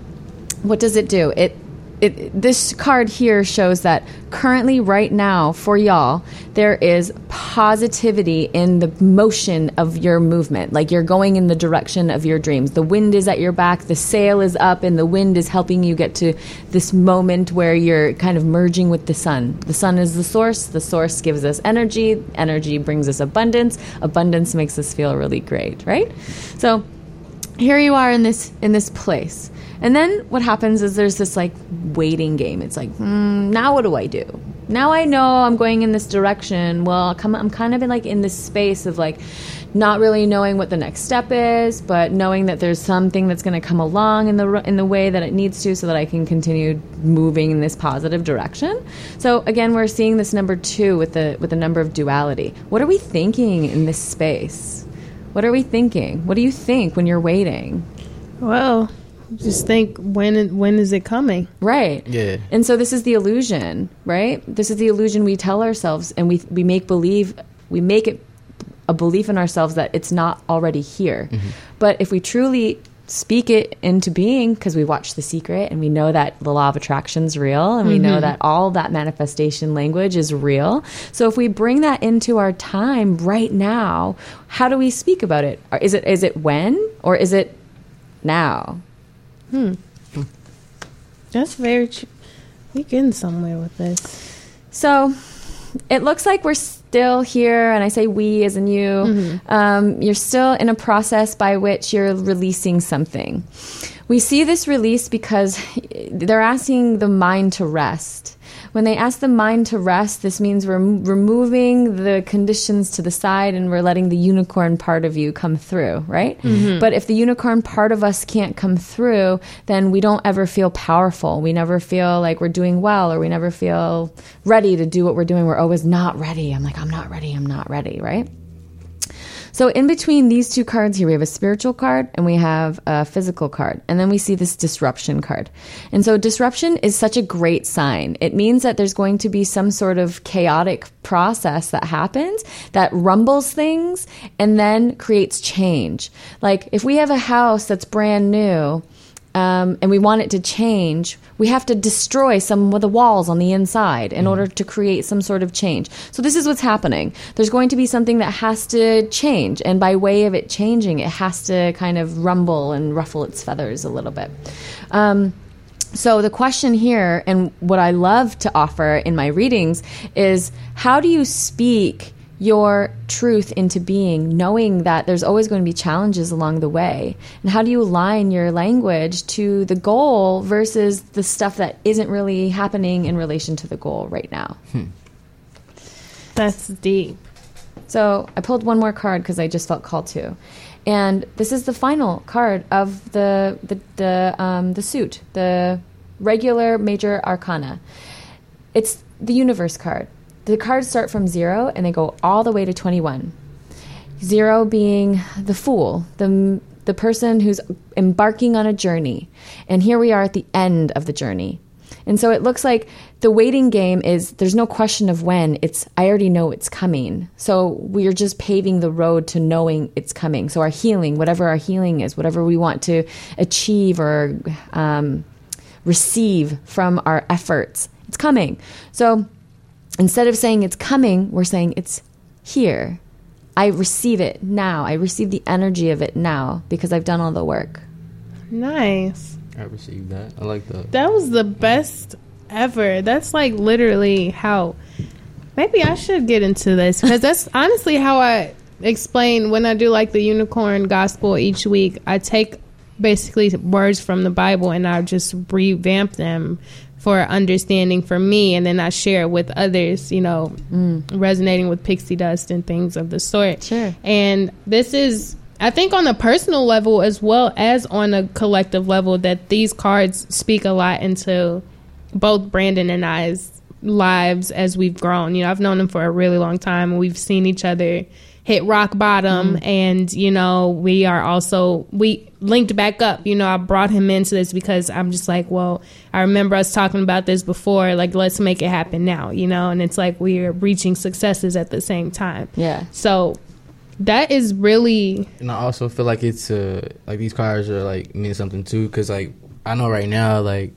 what does it do? It it, this card here shows that currently, right now, for y'all, there is positivity in the motion of your movement. Like you're going in the direction of your dreams. The wind is at your back, the sail is up, and the wind is helping you get to this moment where you're kind of merging with the sun. The sun is the source, the source gives us energy, energy brings us abundance, abundance makes us feel really great, right? So, here you are in this in this place. And then what happens is there's this like waiting game. It's like hmm, now what do i do? Now i know i'm going in this direction. Well come, i'm kind of in like in this space of like not really knowing what the next step is but knowing that there's something that's going to come along in the in the way that it needs to so that i can continue moving in this positive direction. So again we're seeing this number two with the with the number of duality. What are we thinking in this space what are we thinking? What do you think when you're waiting? Well, just think when when is it coming? Right. Yeah. And so this is the illusion, right? This is the illusion we tell ourselves and we we make believe we make it a belief in ourselves that it's not already here. Mm-hmm. But if we truly speak it into being because we watch the secret and we know that the law of attraction is real and we know that all that manifestation language is real so if we bring that into our time right now how do we speak about it is it is it when or is it now Hmm. That's very. Tr- we getting somewhere with this. So it looks like we're still here, and I say we as in you. Um, you're still in a process by which you're releasing something. We see this release because they're asking the mind to rest. When they ask the mind to rest, this means we're removing the conditions to the side and we're letting the unicorn part of you come through, right? Mm-hmm. But if the unicorn part of us can't come through, then we don't ever feel powerful. We never feel like we're doing well or we never feel ready to do what we're doing. We're always not ready. I'm like, I'm not ready. I'm not ready, right? So in between these two cards here, we have a spiritual card and we have a physical card. And then we see this disruption card. And so disruption is such a great sign. It means that there's going to be some sort of chaotic process that happens that rumbles things and then creates change. Like if we have a house that's brand new, um, and we want it to change, we have to destroy some of the walls on the inside in order to create some sort of change. So, this is what's happening. There's going to be something that has to change, and by way of it changing, it has to kind of rumble and ruffle its feathers a little bit. Um, so, the question here, and what I love to offer in my readings, is how do you speak your truth into being, knowing that there's always going to be challenges along the way? And how do you align your language to the goal versus the stuff that isn't really happening in relation to the goal right now? That's deep. So I pulled one more card because I just felt called to, and this is the final card of the the the, um, the suit, the regular major arcana. It's the universe card. The cards start from zero and they go all the way to twenty one. Zero being the fool, the the person who's embarking on a journey, and here we are at the end of the journey. And so it looks like the waiting game is there's no question of when. It's I already know it's coming. So we're just paving the road to knowing it's coming. So our healing, whatever our healing is, whatever we want to achieve or um, receive from our efforts, it's coming. So instead of saying it's coming, we're saying it's here. I receive it now. I receive the energy of it now because I've done all the work. Nice. I received that. I like that. That was the best ever. That's like literally how. Maybe I should get into this because that's honestly how I explain when I do like the unicorn gospel each week. I take basically words from the Bible and I just revamp them for understanding for me, and then I share it with others. You know, mm. resonating with pixie dust and things of the sort. Sure. And this is I think on a personal level as well as on a collective level that these cards speak a lot into both Brandon and I's lives as we've grown. You know, I've known him for a really long time and we've seen each other hit rock bottom mm and you know, we are also we linked back up. You know, I brought him into this because I'm just like, well, I remember us talking about this before, like let's make it happen now, you know, and it's like we're reaching successes at the same time. Yeah. So that is really. And I also feel like it's uh like these cars are like mean something too, because like I know right now like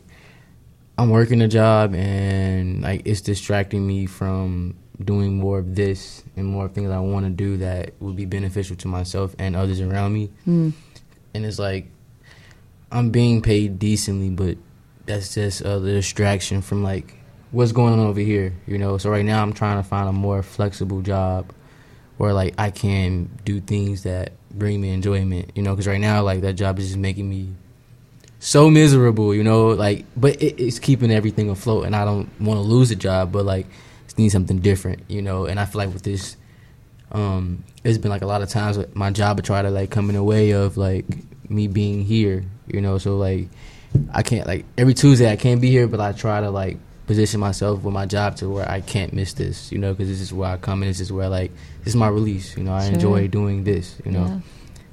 I'm working a job and like it's distracting me from doing more of this and more things I want to do that would be beneficial to myself and others around me. Mm. And it's like I'm being paid decently, but that's just the distraction from like what's going on over here, you know. So right now I'm trying to find a more flexible job where like I can do things that bring me enjoyment, you know, because right now like that job is just making me so miserable, you know, like but it, it's keeping everything afloat, and I don't want to lose a job, but like need something different, you know, and I feel like with this, um, it's been like a lot of times my job would try to like come in the way of like me being here, you know, so like I can't like every Tuesday I can't be here, but I try to like position myself with my job to where I can't miss this, you know, because this is where I come and this is where like this is my release, you know. I sure. enjoy doing this, you know. Yeah.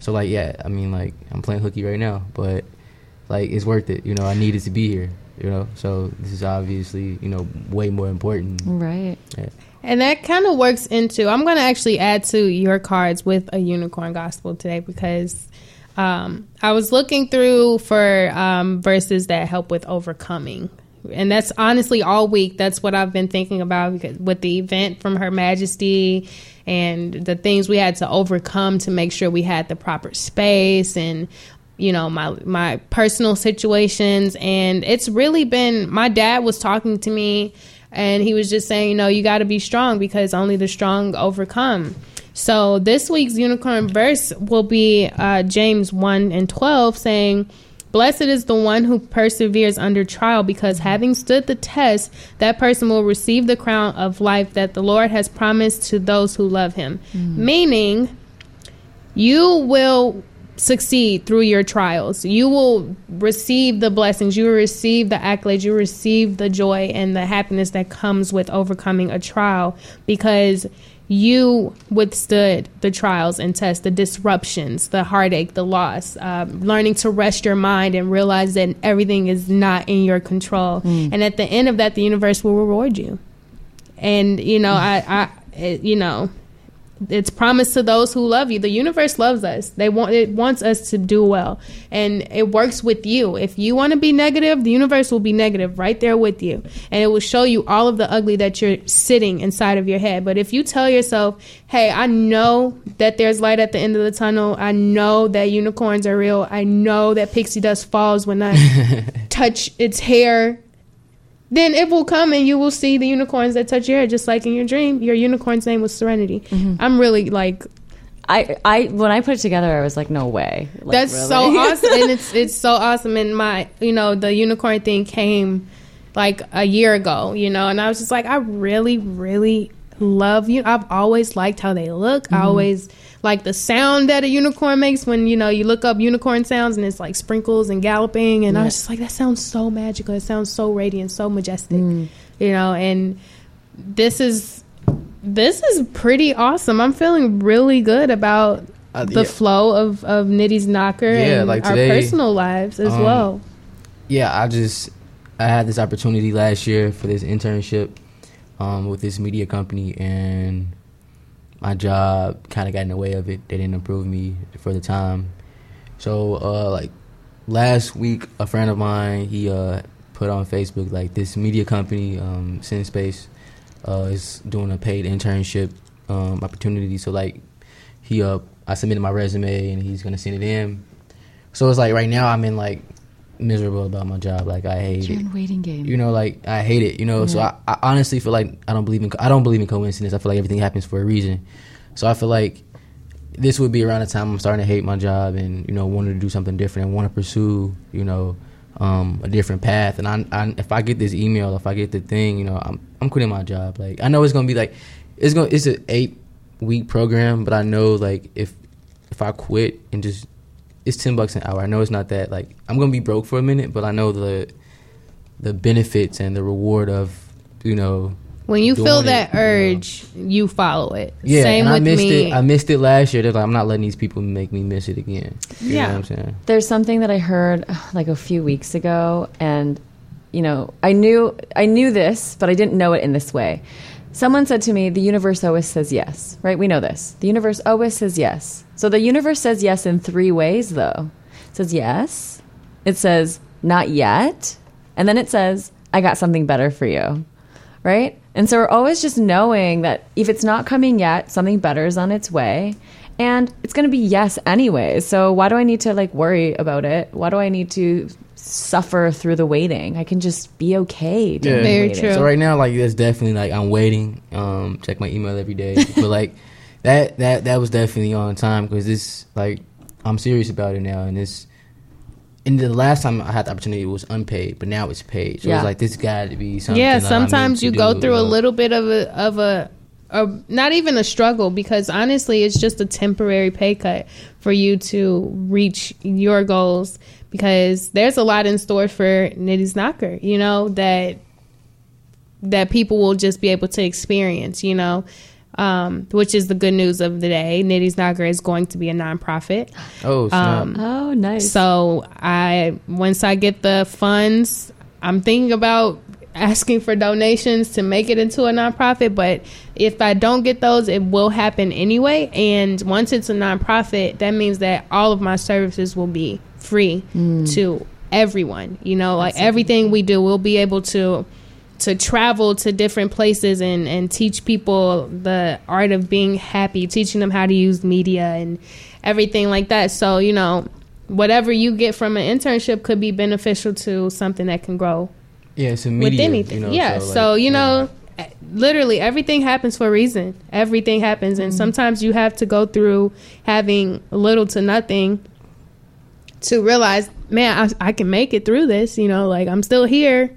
So like yeah, I mean like I'm playing hooky right now, but like it's worth it, you know. I needed to be here, you know. So this is obviously you know way more important, right? Yeah. And that kind of works into. I'm going to actually add to your cards with a unicorn gospel today because um, I was looking through for um, verses that help with overcoming and that's honestly all week that's what i've been thinking about because with the event from her majesty and the things we had to overcome to make sure we had the proper space and you know my my personal situations and it's really been my dad was talking to me and he was just saying you know you got to be strong because only the strong overcome so this week's unicorn verse will be uh, james 1 and 12 saying Blessed is the one who perseveres under trial, because having stood the test, that person will receive the crown of life that the Lord has promised to those who love him. Mm. Meaning, you will succeed through your trials. You will receive the blessings, you will receive the accolades, you will receive the joy and the happiness that comes with overcoming a trial because you withstood the trials and tests, the disruptions, the heartache, the loss, um, learning to rest your mind and realize that everything is not in your control. Mm. And at the end of that, the universe will reward you. And you know, I, I, you know, it's promised to those who love you. The universe loves us. They want it wants us to do well. And it works with you. If you want to be negative, the universe will be negative right there with you. And it will show you all of the ugly that you're sitting inside of your head. But if you tell yourself, "Hey, I know that there's light at the end of the tunnel. I know that unicorns are real. I know that pixie dust falls when I touch its hair then it will come and you will see the unicorns that touch your head, just like in your dream. Your unicorn's name was Serenity. Mm-hmm. I'm really like. I, I when I put it together, I was like, no way. Like, That's really? so awesome, and it's it's so awesome. And my, you know, the unicorn thing came like a year ago, you know, and I was just like, I really, really love you. I've always liked how they look. Mm-hmm. I always like the sound that a unicorn makes when you know you look up unicorn sounds and it's like sprinkles and galloping and yeah. I was just like that sounds so magical. It sounds so radiant, so majestic. Mm. You know, and this is this is pretty awesome. I'm feeling really good about uh, the yeah. flow of of Nitty's knocker yeah, and like today, our personal lives as um, well. Yeah, I just I had this opportunity last year for this internship um, with this media company, and my job kind of got in the way of it. They didn't approve me for the time. So, uh, like last week, a friend of mine he uh, put on Facebook like this media company, um, CineSpace, uh, is doing a paid internship um, opportunity. So like he uh, I submitted my resume and he's gonna send it in. So it's like right now I'm in like miserable about my job. Like I hate You're it. in waiting game. You know, like I hate it. You know, so I, I honestly feel like I don't believe in I don't believe in coincidence. I feel like everything happens for a reason. So I feel like this would be around the time I'm starting to hate my job and you know wanting to do something different and want to pursue you know um, a different path. And I, I, if I get this email, if I get the thing, you know, I'm I'm quitting my job. Like I know it's gonna be like it's gonna it's an eight week program, but I know like if if I quit and just it's ten bucks an hour. I know it's not that like I'm gonna be broke for a minute, but I know the the benefits and the reward of you know When you doing feel it, that you know. urge, you follow it. yeah. Same and with I missed me. it. I missed it last year. They're like I'm not letting these people make me miss it again. You Yeah. know what I'm saying? There's something that I heard uh, like a few weeks ago, and you know, I knew I knew this, but I didn't know it in this way. Someone said to me, "The universe always says yes." Right? We know this. The universe always says yes. So the universe says yes in three ways, though. It says yes. It says not yet, and then it says, "I got something better for you." Right? And so we're always just knowing that if it's not coming yet, something better is on its way. And it's going to be yes anyway. So why do I need to like worry about it? Why do I need to suffer through the waiting? I can just be okay. Yeah. Very waiting. true. So right now, like it's definitely like I'm waiting. Um, check my email every day, but like that that that was definitely on time because this like I'm serious about it now, and this. And the last time I had the opportunity, it was unpaid, but now it's paid. So Yeah. it's like this got to be something. yeah, that I'm meant sometimes you do, go through a know? little bit of a of a, a not even a struggle because honestly, it's just a temporary pay cut for you to reach your goals. Because there's a lot in store for Nitty's Knocker, you know that that people will just be able to experience, you know. Um, which is the good news of the day. Nitty's Knocker is going to be a nonprofit. Oh. Um, Oh, nice. So I once I get the funds, I'm thinking about asking for donations to make it into a nonprofit. But if I don't get those, it will happen anyway. And once it's a nonprofit, that means that all of my services will be free mm. to everyone. You know, like everything we do, we'll be able to to travel to different places and, and teach people the art of being happy, teaching them how to use media and everything like that. So, you know, whatever you get from an internship could be beneficial to something that can grow yeah, it's a with anything. You know, yeah. like, So, you know, eh, literally everything happens for a reason. Everything happens. And sometimes you have to go through having little to nothing to realize, man, I, I can make it through this. You know, like I'm still here.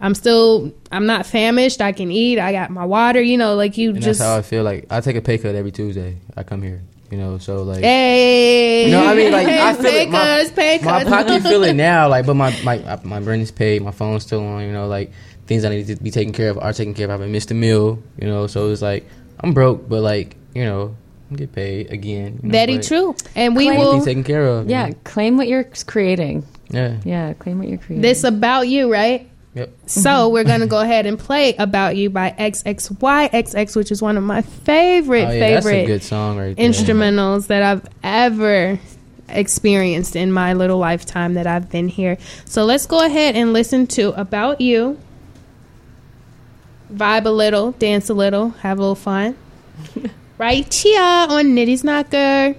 I'm still, I'm not famished. I can eat. I got my water. You know, like you And just, that's how I feel. Like I take a pay cut every Tuesday. I come here. You know, so like. hey. You know, I mean, like I feel pay it. My, cuts, pay my cuts. pocket feel it now. Like, but my my my rent is paid. My phone's still on. You know, like things I need to be taken care of are taken care of. I haven't missed a meal. You know, so it's like I'm broke, but like you know, I get paid again. You know, Very true. And we Claim- will. Everything's taken care of. you yeah, know? claim what you're creating. Yeah. Yeah, claim what you're creating. This about you, right? Yep. So mm-hmm. we're gonna go ahead and play "About You" by XXYXX, which is one of my favorite Oh yeah, favorite good song right instrumentals that I've ever experienced in my little lifetime that I've been here. So let's go ahead and listen to "About You." Vibe a little, dance a little, have a little fun. right here on Nitty's Knocker.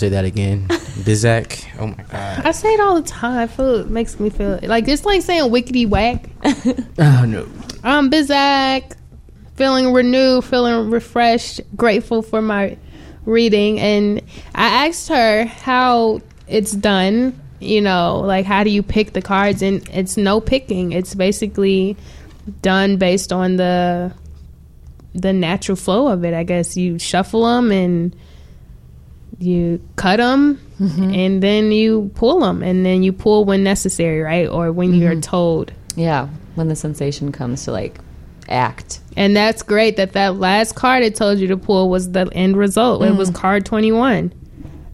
Say that again. Bizak. Oh my god. I say it all the time. I feel it makes me feel like it's like saying wickety whack. Oh no. I'm Bizak, feeling renewed, feeling refreshed, grateful for my reading. And I asked her how it's done. You know, like how do you pick the cards? And it's no picking. It's basically done based on the the natural flow of it. I guess you shuffle them and you cut them mm-hmm. and then you pull them and then you pull when necessary, right? Or when you're mm-hmm. told. Yeah, when the sensation comes to like act. And that's great that that last card it told you to pull was the end result. It was mm. card 21.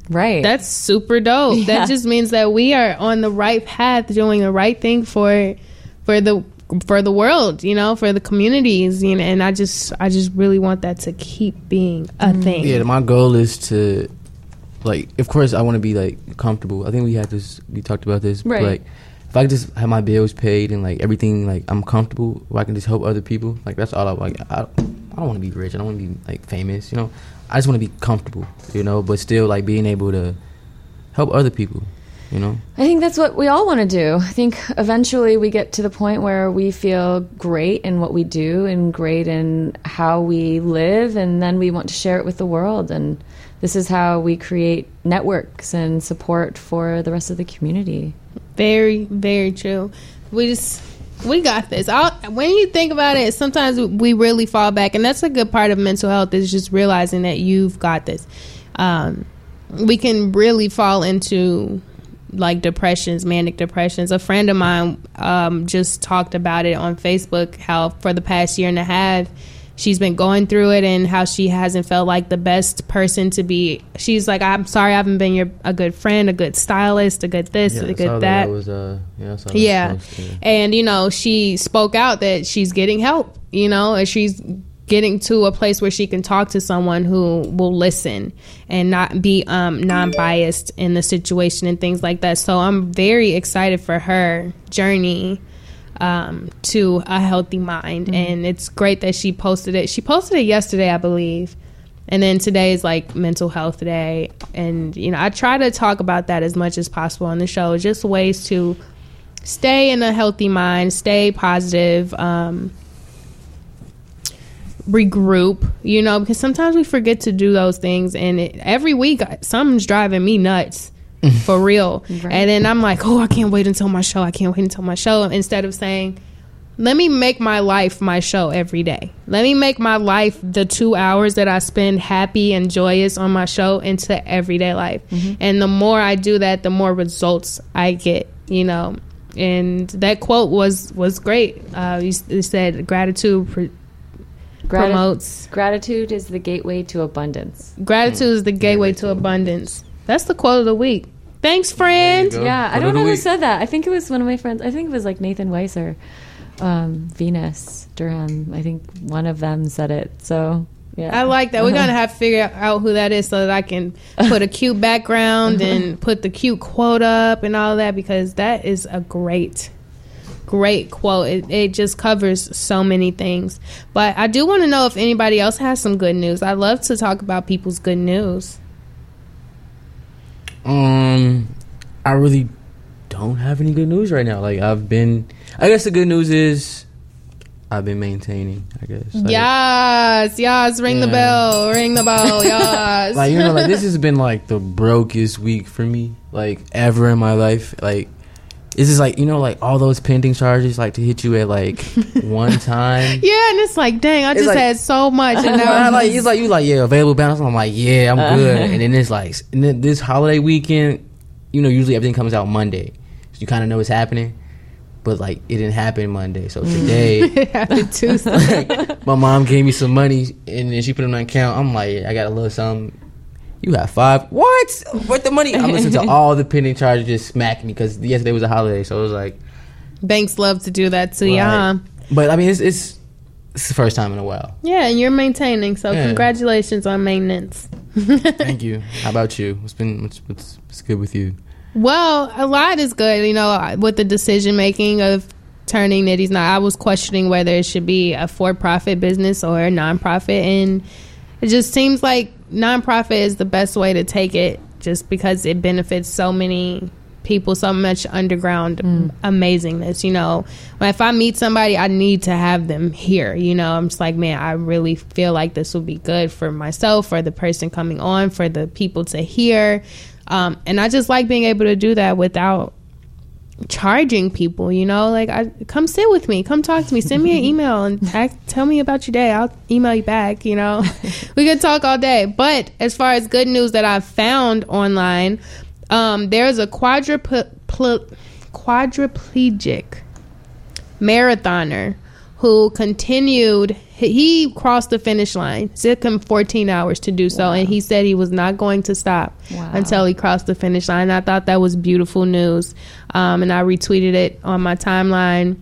Right. That's super dope. Yeah. That just means that we are on the right path doing the right thing for for the for the world, you know, for the communities, you know, and I just I just really want that to keep being a mm. thing. Yeah, my goal is to, like, of course, I want to be like comfortable. I think we had this. We talked about this. but, Right. Like, if I could just have my bills paid and like everything, like I'm comfortable, where I can just help other people. Like that's all I like. I, I don't want to be rich. I don't want to be like famous. You know, I just want to be comfortable. You know, but still like being able to help other people. You know. I think that's what we all want to do. I think eventually we get to the point where we feel great in what we do and great in how we live, and then we want to share it with the world. And this is how we create networks and support for the rest of the community. Very, very true. We just we got this. I'll, when you think about it, sometimes we really fall back, and that's a good part of mental health is just realizing that you've got this. Um, we can really fall into like depressions, manic depressions. A friend of mine um, just talked about it on Facebook. How for the past year and a half. She's been going through it and how she hasn't felt like the best person to be. She's like, I'm sorry, I haven't been your a good friend, a good stylist, a good this, a good that. That was uh yeah. I saw that Yeah. post, yeah. And, you know, she spoke out that she's getting help, you know, and she's getting to a place where she can talk to someone who will listen and not be um, non biased in the situation and things like that. So I'm very excited for her journey um, to a healthy mind. And it's great that she posted it. She posted it yesterday, I believe. And then today is like mental health day. And, you know, I try to talk about that as much as possible on the show, just ways to stay in a healthy mind, stay positive, um, regroup, you know, because sometimes we forget to do those things. And it, every week, something's driving me nuts. For real. Right. And then I'm like, oh, I can't wait until my show. I can't wait until my show. Instead of saying, let me make my life my show every day. Let me make my life the two hours that I spend happy and joyous on my show into everyday life. And the more I do that, the more results I get, you know. And that quote was was great. Uh, you, s- it said gratitude pr- Grati- promotes Gratitude is the gateway to abundance. gratitude is the gateway to abundance. That's the quote of the week. Thanks, friend. Go. Yeah, I don't know who week. said that. I think it was one of my friends. I think it was like Nathan Weiser, um, Venus Durham. I think one of them said it. So yeah, I like that. We're gonna have to figure out who that is so that I can put a cute background and put the cute quote up and all that because that is a great, great quote. It, it just covers so many things. But I do want to know if anybody else has some good news. I love to talk about people's good news. Um, I really don't have any good news right now. Like I've been, I guess the good news is I've been maintaining. I guess. Like, yes, yes. Ring the bell. Ring the bell. Yes. Like you know, like this has been like the brokest week for me, like ever in my life. Like it's just like you know, like all those pending charges, like to hit you at like one time. yeah, and it's like, dang, I It's just like- had so much, and now like it's like you like yeah available balance. I'm like yeah I'm uh-huh. good. And then it's like and then this holiday weekend, you know usually everything comes out Monday, so you kind of know what's happening. but like it didn't happen Monday. So today, Happy Tuesday. my mom gave me some money and then she put it on my account. I'm like, I got a little something. You have five? What? What the money? I'm listening to all the pending charges just smack me because yesterday was a holiday, so it was like. Banks love to do that to you. huh? Right. But I mean, it's, it's it's the first time in a while. Yeah, and you're maintaining. So Yeah. congratulations on maintenance. Thank you. How about you? What's been what's what's, what's good with you? Well, a lot is good, you know, with the decision making of turning Nitty's not. I was questioning whether it should be a for profit business or a nonprofit, and it just seems like nonprofit is the best way to take it, just because it benefits so many people, so much underground amazingness. You know, if I meet somebody, I need to have them here. You know, I'm just like, man, I really feel like this will be good for myself, for the person coming on, for the people to hear. Um, and I just like being able to do that without charging people, you know, like I come sit with me, come talk to me, send me an email and ask, tell me about your day. I'll email you back, you know. we could talk all day. But as far as good news that I've found online, um, there's a quadruple quadriplegic marathoner who continued he crossed the finish line it took him 14 hours to do so and he said he was not going to stop Wow. until he crossed the finish line i thought that was beautiful news um, and i retweeted it on my timeline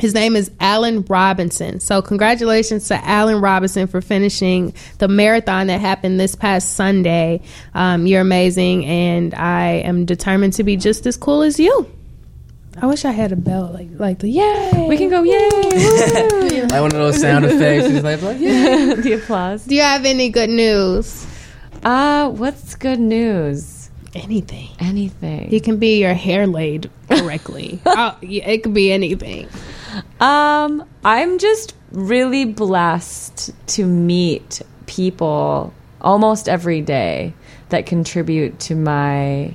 his name is Alan Robinson. So, congratulations to Alan Robinson for finishing the marathon that happened this past Sunday. Um, you're amazing, and I am determined to be just as cool as you. I wish I had a bell like like the yay. We can go, yay! woo. Like one of those sound effects. It's like, like yeah. the applause. Do you have any good news? Uh, what's good news? Anything. Anything. You can be your hair laid correctly. oh, yeah, it could be anything. Um, I'm just really blessed to meet people almost every day that contribute to my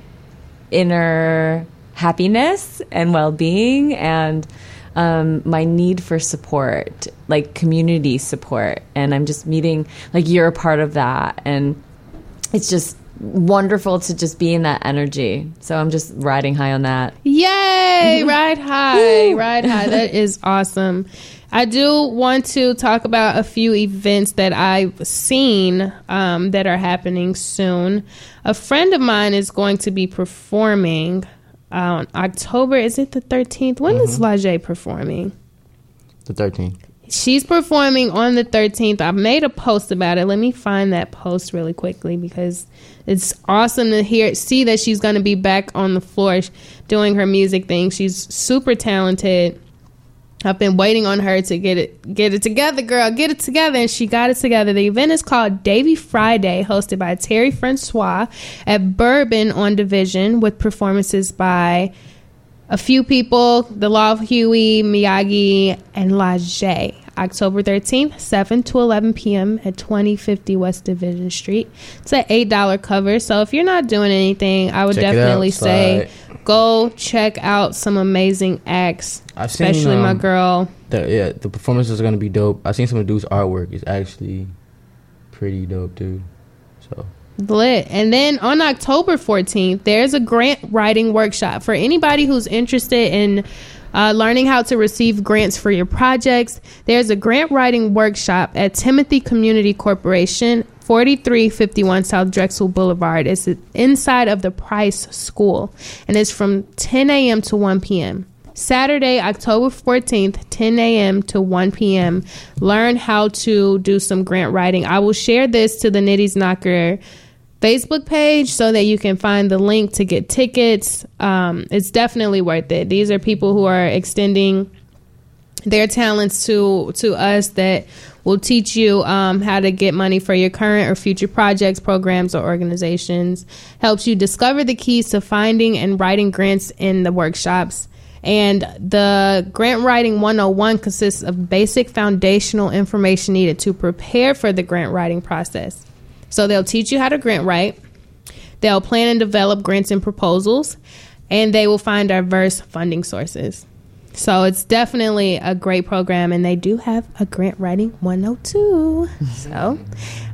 inner happiness and well-being and um, my need for support, like community support. And I'm just meeting, like you're a part of that, and it's just wonderful to just be in that energy. So I'm just riding high on that. Yay! Ride high, ride high. That is awesome. I do want to talk about a few events that I've seen um, that are happening soon. A friend of mine is going to be performing on October. Is it the thirteenth? When is mm-hmm. Lajay performing? The 13th. She's performing on the 13th. I made a post about it. Let me find that post really quickly because it's awesome to hear see that she's going to be back on the floor doing her music thing. She's super talented. I've been waiting on her to get it get it together, girl. Get it together. And she got it together. The event is called Davy Friday, hosted by Terry Francois at Bourbon on Division, with performances by a few people, the Law of Huey, Miyagi, and Lajay. October 13th, 7 to 11 p.m. at 2050 West Division Street. It's an $8 cover. So if you're not doing anything, I would Check definitely say. Go check out some amazing acts, I've seen, especially my um, girl. The, yeah, the performances are gonna be dope. I've seen some of the dude's artwork. It's actually pretty dope, too. So Lit. And then on October 14th, there's a grant writing workshop for anybody who's interested in uh, learning how to receive grants for your projects. There's a grant writing workshop at Timothy Community Corporation, 4351 South Drexel Boulevard. It's inside of the Price School, and it's from 10 a.m. to 1 p.m. Saturday, October 14th, 10 a.m. to 1 p.m. Learn how to do some grant writing. I will share this to the Nitty's Knocker Facebook page so that you can find the link to get tickets. Um, it's definitely worth it. These are people who are extending their talents to to us that will teach you um, how to get money for your current or future projects, programs, or organizations. Helps you discover the keys to finding and writing grants in the workshops. And the grant writing 101 consists of basic foundational information needed to prepare for the grant writing process. So they'll teach you how to grant write. They'll plan and develop grants and proposals, and they will find diverse funding sources. So it's definitely a great program, and they do have a grant writing 102. so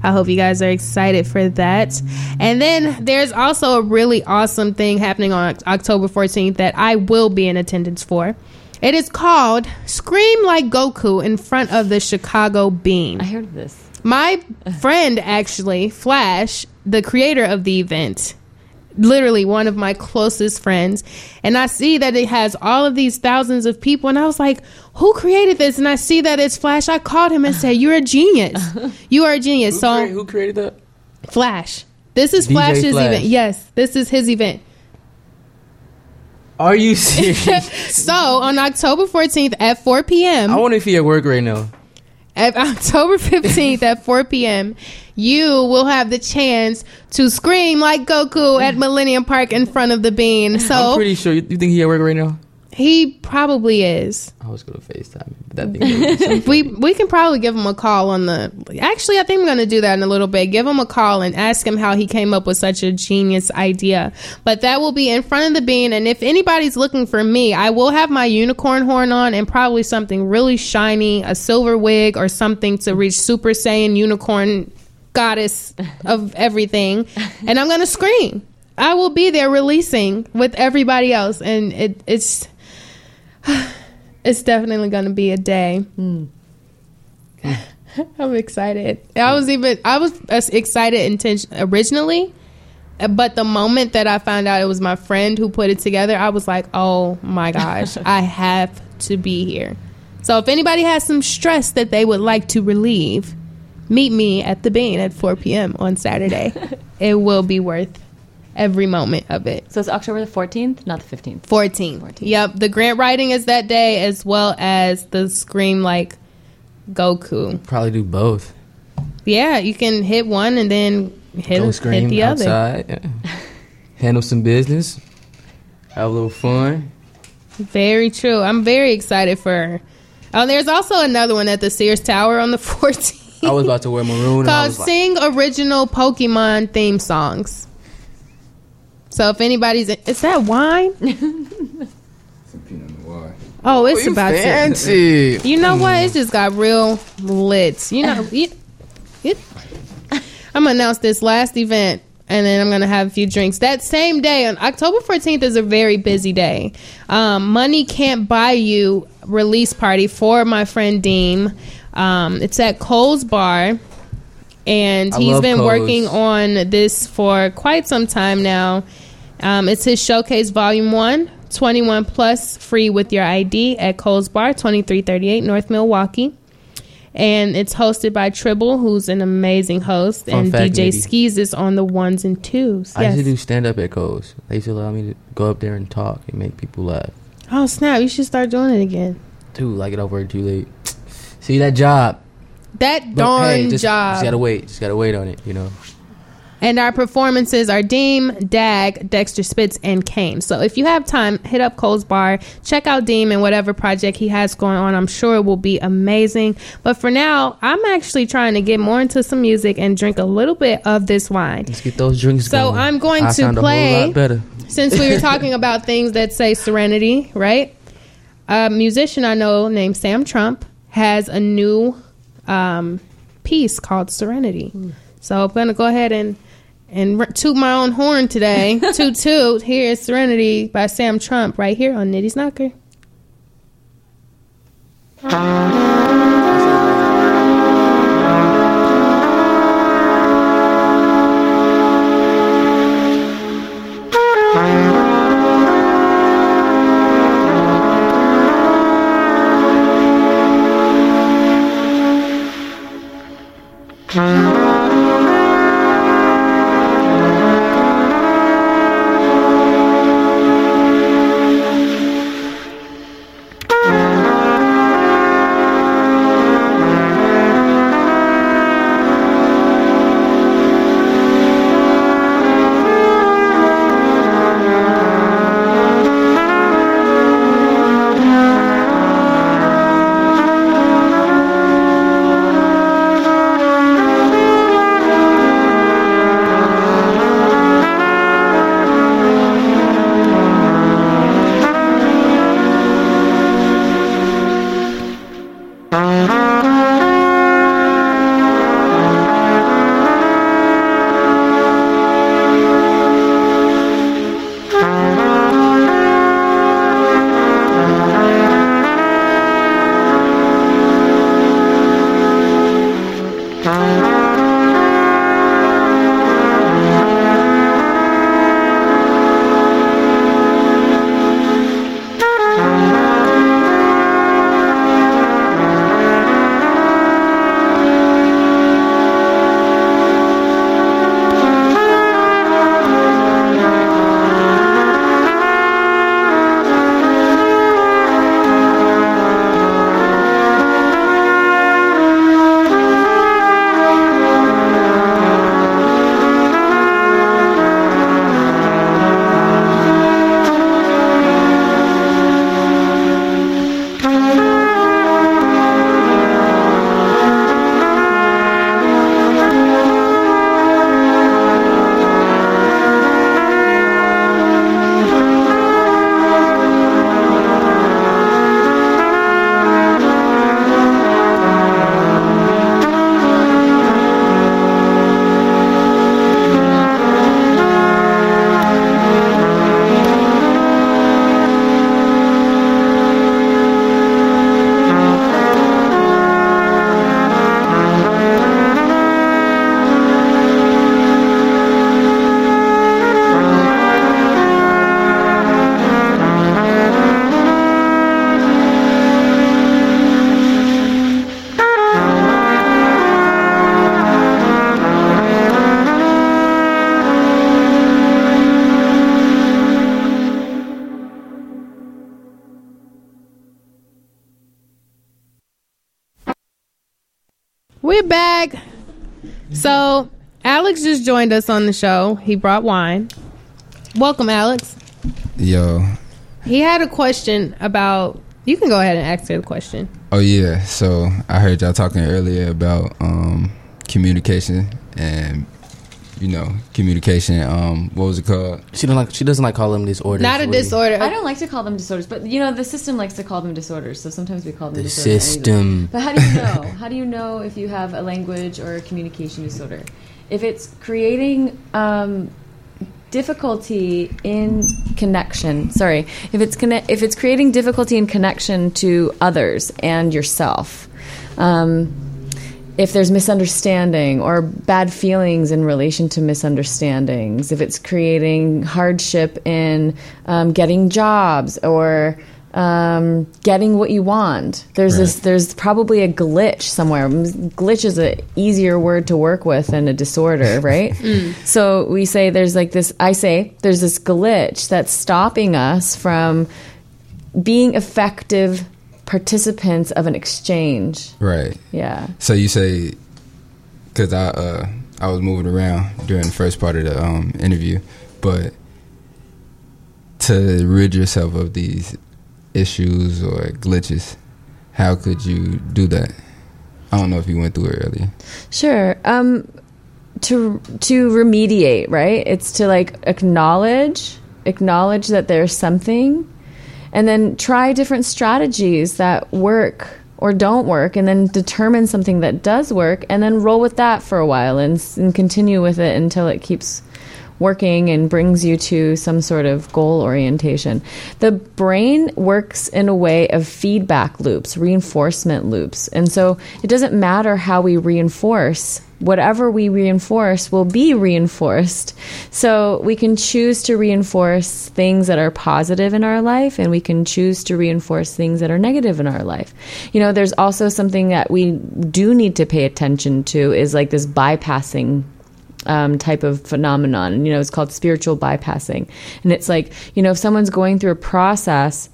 I hope you guys are excited for that. And then there's also a really awesome thing happening on October 14th that I will be in attendance for. It is called Scream Like Goku in front of the Chicago Bean. I heard this. My friend, actually, Flash, the creator of the event, literally one of my closest friends, and I see that it has all of these thousands of people, and I was like, "Who created this?" And I see that it's Flash. I called him and said, "You're a genius. You are a genius." Who, so crea- who created that? Flash. This is DJ Flash's Flash. event. Yes, this is his event. Are you serious? So on October 14th at 4 p.m. I wonder if he at work right now. At October 15th at 4 p.m., you will have the chance to scream like Goku at Millennium Park in front of the bean. So I'm pretty sure. You, you think he at work right now? He probably is. I was gonna Facetime him, that thing. We we can probably give him a call on the. Actually, I think I'm going to do that in a little bit. Give him a call and ask him how he came up with such a genius idea. But that will be in front of the bean. And if anybody's looking for me, I will have my unicorn horn on and probably something really shiny, a silver wig or something to reach Super Saiyan unicorn goddess of everything. And I'm going to scream. I will be there releasing with everybody else, and it, it's it's definitely going to be a day. I'm excited. I was even I was as excited intention originally, uh, but the moment that I found out it was my friend who put it together, I was like, "Oh my gosh, I have to be here." So if anybody has some stress that they would like to relieve, meet me at the Bean at 4 p.m. on Saturday. it will be worth every moment of it. So it's October the 14th, not the 15th. 14. 14. Yep, the grant writing is that day as well as the scream like Goku. Probably do both. Yeah, you can hit one and then hit, Go hit scream the other. yeah. Handle some business. Have a little fun. Very true. I'm very excited for. Oh, there's also another one at the Sears Tower on the 14th. I was about to wear maroon. And I called was like, Sing Original Pokemon Theme Songs. So if anybody's, is that wine? Some Pinot Noir. Oh, it's you about to. fancy. You know what? It just got real lit. You know, it, it, I'm gonna announce this last event, and then I'm gonna have a few drinks. That same day, on October 14th, is a very busy day. Um, Money can't buy you release party for my friend Deem. Um, it's at Cole's Bar, and I he's love been Cole's. working on this for quite some time now. Um, it's his showcase volume one. 21 plus free with your ID at Cole's Bar, 2338 North Milwaukee. And it's hosted by Tribble, who's an amazing host, Fun and fact, DJ Nitty. Skis is on the ones and twos. I used to Yes. do stand up at Coles. They used to allow me to go up there and talk and make people laugh. Oh snap! You should start doing it again. Dude, like it over too late. See that job. That But, darn hey, just, job. Just gotta wait. Just gotta wait on it. You know. And our performances are Deem, Dag, Dexter Spitz, and Kane. So if you have time, hit up Cole's Bar, check out Deem and whatever project he has going on. I'm sure it will be amazing. But for now, I'm actually trying to get more into some music and drink a little bit of this wine. Let's get those drinks So going. I'm going I to play- better. Since we were talking about things that say serenity, right? A musician I know named Sam Trump has a new um, piece called Serenity. So I'm going to go ahead and and r- toot my own horn today. toot toot. Here is Serenity by Sam Trump right here on Nitty's Knocker. Ah. Joined us on the show. He brought wine. Welcome, Alex. Yo. He had a question about. You can go ahead and ask her the question. Oh yeah. So I heard y'all talking earlier about um, communication and you know communication. Um, what was it called? She don't like. She doesn't like call them disorders. Not a What disorder. I don't like to call them disorders, but you know the system likes to call them disorders. So sometimes we call them The disorders. system. But how do you know? How do you know if you have a language or a communication disorder? If it's creating um, difficulty in connection, sorry, if it's conne- if it's creating difficulty in connection to others and yourself. Um, if there's misunderstanding or bad feelings in relation to misunderstandings, if it's creating hardship in um, getting jobs or um, getting what you want, there's this. There's probably a glitch somewhere. Glitch is an easier word to work with than a disorder, right? So we say there's like this. I say there's this glitch that's stopping us from being effective participants of an exchange. Right. Yeah. So you say, because I uh, I was moving around during the first part of the um, interview, but to rid yourself of these issues or glitches, how could you do that? I don't know if you went through it earlier. Sure. Um, to to remediate, right? It's to like acknowledge acknowledge that there's something, and then try different strategies that work or don't work, and then determine something that does work, and then roll with that for a while and, and continue with it until it keeps working and brings you to some sort of goal orientation. The brain works in a way of feedback loops, reinforcement loops. And so it doesn't matter how we reinforce. Whatever we reinforce will be reinforced. So we can choose to reinforce things that are positive in our life and we can choose to reinforce things that are negative in our life. You know, there's also something that we do need to pay attention to is like this bypassing um, type of phenomenon. You know, it's called spiritual bypassing. And it's like, you know, if someone's going through a process,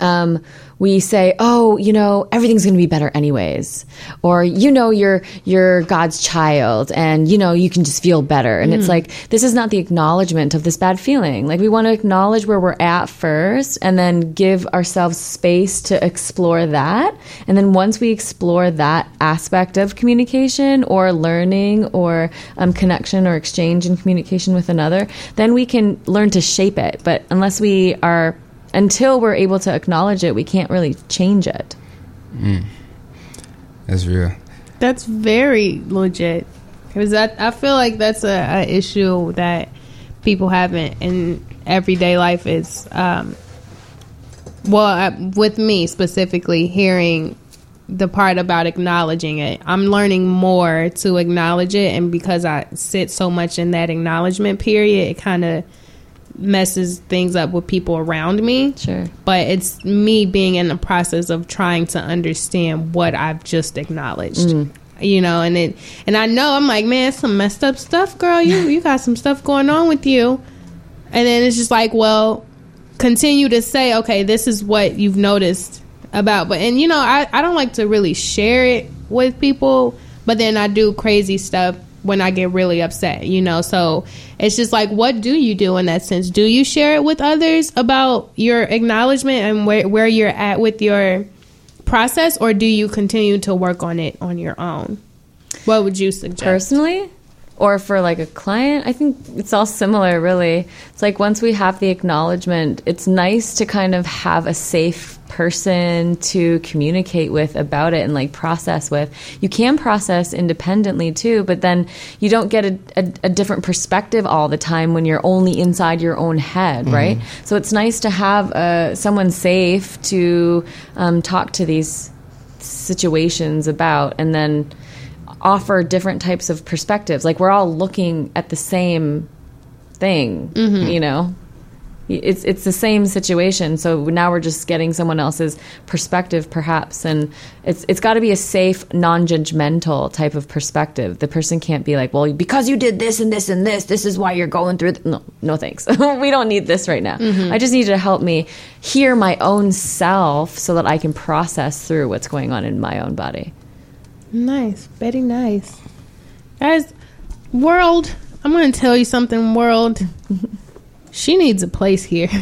um, we say, "Oh, you know, everything's going to be better anyways," or you know, you're you're God's child, and you know, you can just feel better. And it's like this is not the acknowledgement of this bad feeling. Like we want to acknowledge where we're at first, and then give ourselves space to explore that. And then once we explore that aspect of communication or learning or um, connection or exchange and communication with another, then we can learn to shape it. But unless we are until we're able to acknowledge it, we can't really change it. That's real. That's very legit. Because that I feel like that's a, a issue that people have in, in everyday life is, um, well, uh, with me specifically, hearing the part about acknowledging it. I'm learning more to acknowledge it, and because I sit so much in that acknowledgement period, it kind of messes things up with people around me Sure. but it's me being in the process of trying to understand what I've just acknowledged. Mm. You know, and it and I know I'm like, man, some messed up stuff, girl. You you got some stuff going on with you. And then it's just like, well, continue to say, okay, this is what you've noticed about but and you know, I, I don't like to really share it with people, but then I do crazy stuff when I get really upset, you know. So it's just like, what do you do in that sense? Do you share it with others about your acknowledgement and where, where you're at with your process, or do you continue to work on it on your own? What would you suggest? Personally, or for like a client, I think it's all similar, really. It's like once we have the acknowledgement, it's nice to kind of have a safe person to communicate with about it and like process with. You can process independently too, but then you don't get a, a, a different perspective all the time when you're only inside your own head, right? So it's nice to have uh, someone safe to um, talk to these situations about and then offer different types of perspectives. Like we're all looking at the same thing, mm-hmm. you know. It's it's the same situation. So now we're just getting someone else's perspective, perhaps, and it's it's got to be a safe, non-judgmental type of perspective. The person can't be like, "Well, because you did this and this and this, this is why you're going through." Th-. No, no, thanks. we don't need this right now. Mm-hmm. I just need you to help me hear my own self so that I can process through what's going on in my own body. Nice, very nice. Guys, world, I'm going to tell you something, world. She needs a place here.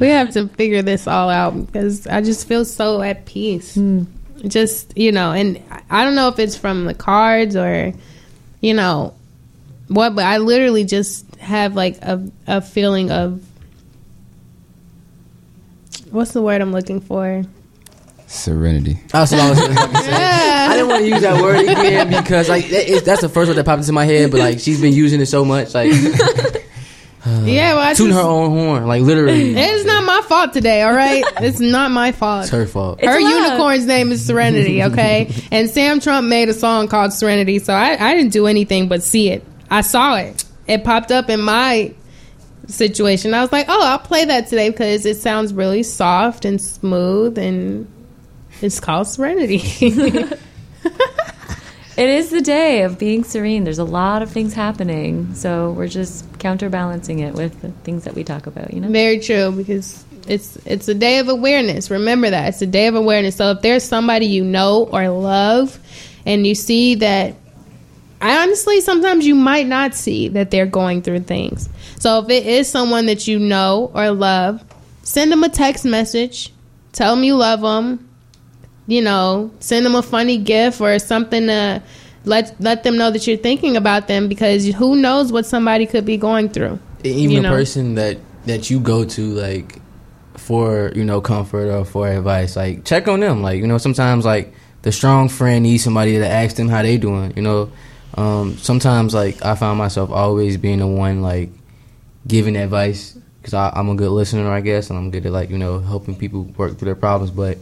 we have to figure this all out because I just feel so at peace. Hmm. Just, you know, and I don't know if it's from the cards or, you know, what, but I literally just have like a, a feeling of what's the word I'm looking for? Serenity. Ah, that's what I was going to say. I didn't want to use that word again because like that is, that's the first word that popped into my head. But like she's been using it so much, like yeah, well, I tooting her own horn, like literally. It's not my fault today, all right? It's not my fault. It's her fault. Her It's love. unicorn's name is Serenity, okay? and Sam Trump made a song called Serenity, so I, I didn't do anything but see it. I saw it. It popped up in my situation. I was like, oh, I'll play that today because it sounds really soft and smooth, and it's called Serenity. It is the day of being serene. There's a lot of things happening, so we're just counterbalancing it with the things that we talk about. You know, Very true because it's it's a day of awareness. Remember that it's a day of awareness. So if there's somebody you know or love, and you see that, I honestly sometimes you might not see that they're going through things. So if it is someone that you know or love, send them a text message, tell them you love them. You know, send them a funny gift or something to let let them know that you're thinking about them because who knows what somebody could be going through. even you a person that that you go to like for you know comfort or for advice like check on them like you know sometimes like the strong friend needs somebody to ask them how they doing you know um sometimes like i find myself always being the one like giving advice because i'm a good listener i guess and i'm good at like you know helping people work through their problems but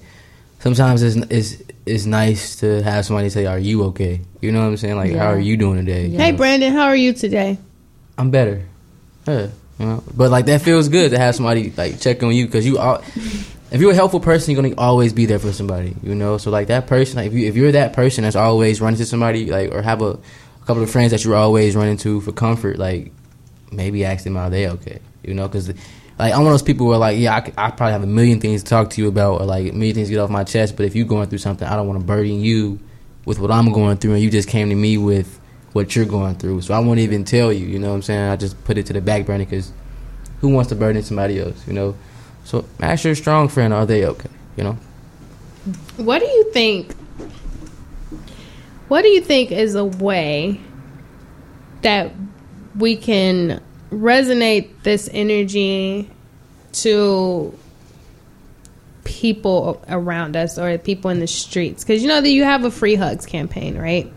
sometimes it's it's it's nice to have somebody say are you okay you know what i'm saying like how are you doing today You Hey? Brandon, how are you today? I'm better. Yeah, you know. But like that feels good to have somebody like check on you because you are. If you're a helpful person, you're gonna always be there for somebody. You know. So like that person, like if you if you're that person that's always running to somebody like or have a, a couple of friends that you're always running to for comfort, like maybe ask them are they okay. You know, because like I'm one of those people where like yeah I probably have a million things to talk to you about or like a million things to get off my chest. But if you're going through something, I don't want to burden you with what I'm going through, and you just came to me with what you're going through. So I won't even tell you. You know what I'm saying? I just put it to the back burner because who wants to burden somebody else? You know. So ask your strong friend, are they okay? You know. What do you think? What do you think is a way that we can resonate this energy to people around us or people in the streets? Because you know that you have a free hugs campaign, right?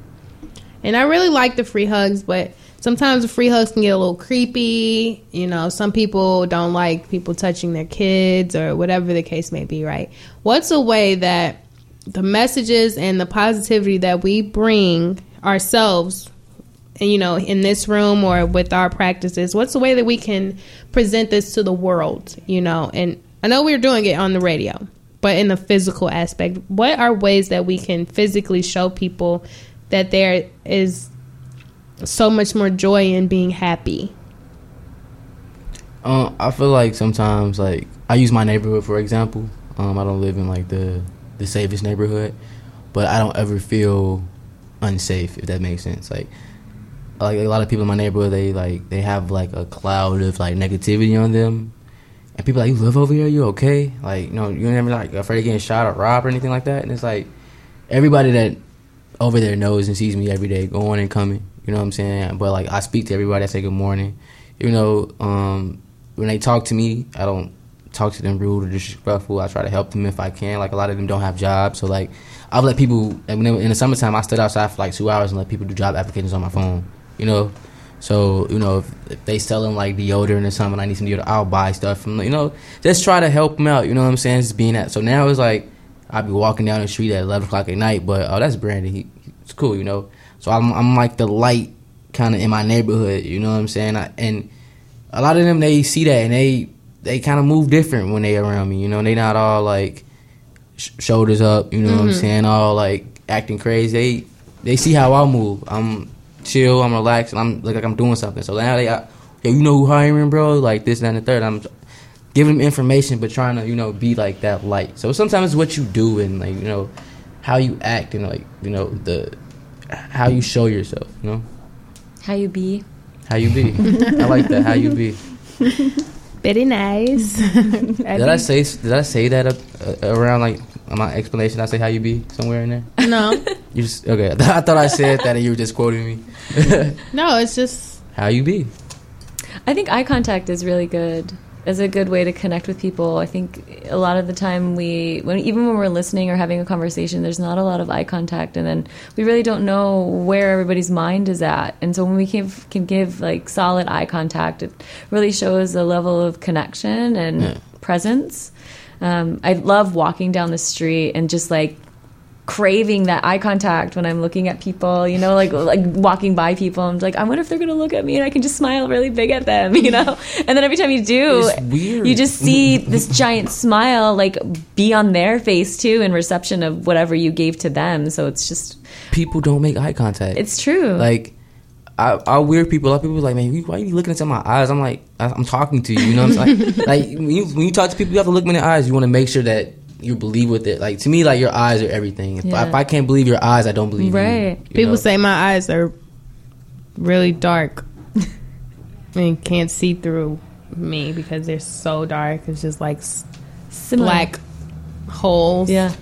And I really like the free hugs, but sometimes the free hugs can get a little creepy. You know, some people don't like people touching their kids or whatever the case may be, right? What's a way that the messages and the positivity that we bring ourselves you know in this room or with our practices what's the way that we can present this to the world you know and i know we're doing it on the radio but in the physical aspect what are ways that we can physically show people that there is so much more joy in being happy Uh, I feel like sometimes, like I use my neighborhood for example. Um, I don't live in like the the safest neighborhood, but I don't ever feel unsafe if that makes sense. Like, like a lot of people in my neighborhood, they like they have like a cloud of like negativity on them, and people like, "You live over here? You okay? Like, you know, you're never like afraid of getting shot or robbed or anything like that." And it's like everybody that over there knows and sees me every day, going and coming. You know what I'm saying? But like I speak to everybody. I say good morning. You know, um, when they talk to me, I don't talk to them rude or disrespectful. I try to help them if I can. Like a lot of them don't have jobs, so like I've let people. in the summertime, I stood outside for like two hours and let people do job applications on my phone. You know, so you know if, if they selling like deodorant or something, I need some deodorant. I'll buy stuff from you know just try to help them out. You know what I'm saying? Just being that. So now it's like I'll be walking down the street at 11 o'clock at night, but oh that's Brandon. He, it's cool, you know. So I'm I'm like the light kind of in my neighborhood. You know what I'm saying? I, and a lot of them they see that and they they kind of move different when they around me. You know, they not all like sh- shoulders up. You know what I'm mm-hmm. saying? All like acting crazy. They they see how I move. I'm chill. I'm relaxed. I'm look like I'm doing something. So now they, uh, yo, you know who hiring, bro? Like this, that, and the third. I'm giving them information, but trying to you know be like that light. So sometimes it's what you do and like you know how you act and like you know the how you show yourself. You know How you be? how you be. I like that. How you be. Very nice. Did I say did I say that up, uh, around like my explanation? I say how you be somewhere in there. no, You just okay. I thought I said that and you were just quoting me. no, it's just how you be. I think eye contact is really good. Is a good way to connect with people. I think a lot of the time we, when even when we're listening or having a conversation, there's not a lot of eye contact, and then we really don't know where everybody's mind is at. And so when we can can give like solid eye contact, it really shows a level of connection and Yeah. presence. Um, I love walking down the street and just like craving that eye contact when I'm looking at people, you know, like like walking by people. I'm like, I wonder if they're gonna look at me, and I can just smile really big at them, you know. And then every time you do, you just see this giant smile like be on their face too, in reception of whatever you gave to them. So it's just, People don't make eye contact. it's true. like I, I weird people. A lot of people are like, man, why are you looking into my eyes? I'm like, I- I'm talking to you. You know what I'm saying? like when you, when you talk to people, you have to look them in the eyes. You want to make sure that you believe with it. Like to me, like your eyes are everything. If, Yeah. if I can't believe your eyes, I don't believe you. Right. You people know? say my eyes are really dark and can't see through me because they're so dark. It's just like Similar. black holes. Yeah.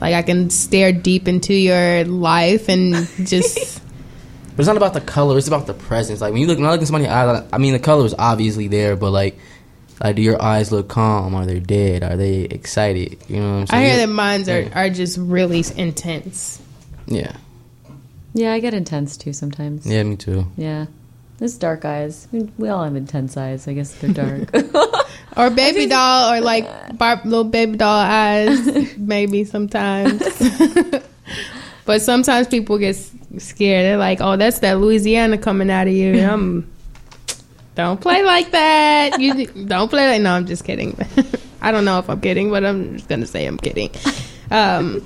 Like I can stare deep into your life and just But it's not about the color. It's about the presence. Like when you look, when I look in somebody's eyes, I mean, the color is obviously there, but like, like, do your eyes look calm? Are they dead? Are they excited? You know what I'm saying? I hear that mines are, Yeah. are just really intense. Yeah, Yeah, I get intense too sometimes. yeah, me too. Yeah. There's dark eyes. We- We all have intense eyes. I guess they're dark. Or baby doll or like bar- little baby doll eyes maybe sometimes. but sometimes people get s- scared. They're like, "Oh, that's that Louisiana coming out of you." And I'm Don't play like that. You don't play like. No, I'm just kidding. I don't know if I'm kidding, but I'm just gonna say I'm kidding. Um,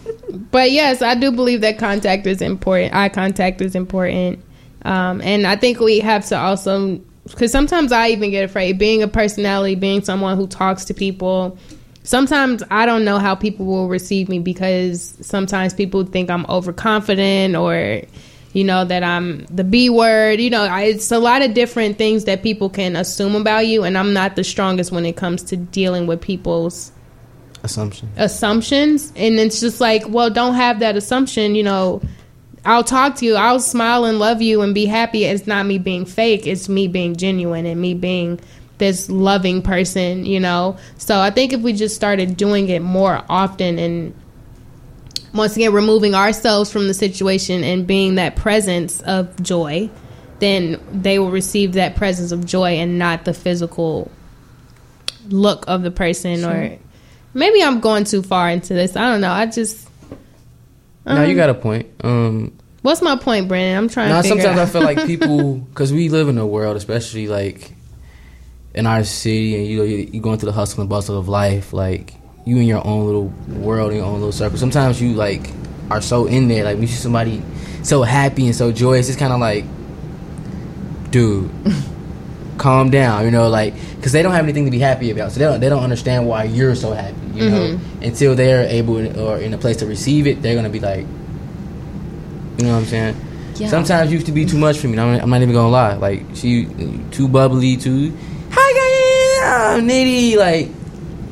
but yes, I do believe that contact is important. Eye contact is important, um, and I think we have to also because sometimes I even get afraid. Being a personality, being someone who talks to people, sometimes I don't know how people will receive me because sometimes people think I'm overconfident or you know that I'm the B word. You know, I, it's a lot of different things that people can assume about you, and I'm not the strongest when it comes to dealing with people's assumptions. assumptions. And it's just like, well, don't have that assumption. You know, I'll talk to you, I'll smile and love you and be happy. It's not me being fake. It's me being genuine and me being this loving person. You know, so I think if we just started doing it more often and once again removing ourselves from the situation and being that presence of joy then they will receive that presence of joy and not the physical look of the person or maybe i'm going too far into this. I don't know. I just no, you um, got a point. Um, what's my point brandon? I'm trying now sometimes I feel like people, because we live in a world, especially like in our city, and you know, you, you go into the hustle and bustle of life, like you in your own little world, in your own little circle. Sometimes you like are so in there, like when you see somebody so happy and so joyous, it's kind of like, dude, calm down, you know, like because they don't have anything to be happy about, so they don't they don't understand why you're so happy, you know, mm-hmm. until they're able or in a place to receive it, they're gonna be like, you know what I'm saying. Yeah. Sometimes you used to be too much for me. I'm, I'm not even gonna lie. Like she, too bubbly, too hi guys, nitty. Like,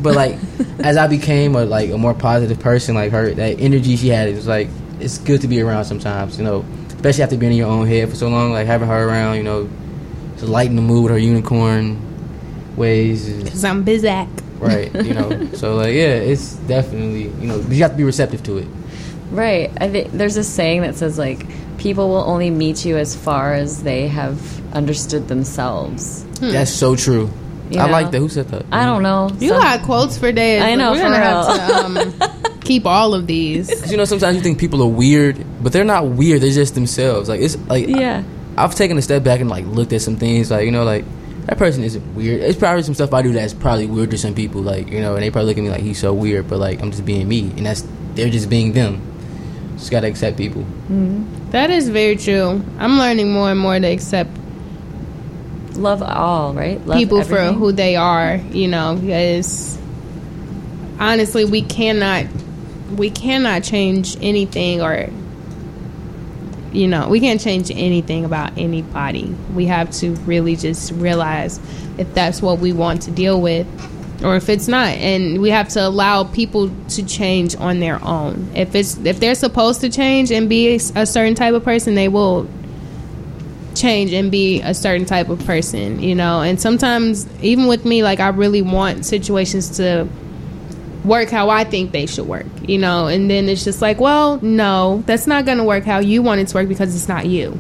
but like as I became a like a more positive person, like her that energy she had, it was like it's good to be around sometimes. You know, especially after being in your own head for so long. Like having her around, you know, to lighten the mood with her unicorn ways. Because i'm busy right. You know, so like yeah, it's definitely you know you have to be receptive to it. Right. I think there's a saying that says like people will only meet you as far as they have understood themselves. That's so true. You I know? like that. Who said that? I don't know. you Some- got quotes for days I know, we're for gonna have to um, keep all of these Because you know, sometimes you think people are weird, but they're not weird. They're just themselves. Like it's like Yeah. I, have taken a step back and like looked at some things. Like you know, like that person isn't weird. It's probably some stuff I do that's probably weird to some people. Like you know, and they probably look at me like he's so weird, but like I'm just being me, and that's they're just being them. Just gotta accept people. that is very true i'm learning more and more to accept Love all, right? Love people for who they are, you know, because honestly, we cannot we cannot change anything or you know, we can't change anything about anybody. We have to really just realize if that's what we want to deal with or if it's not and we have to allow people to change on their own if it's if they're supposed to change and be a, a certain type of person they will change and be a certain type of person you know? And sometimes even with me like i really want situations to work how i think they should work you know? And then it's just like well no that's not going to work how you want it to work because it's not you.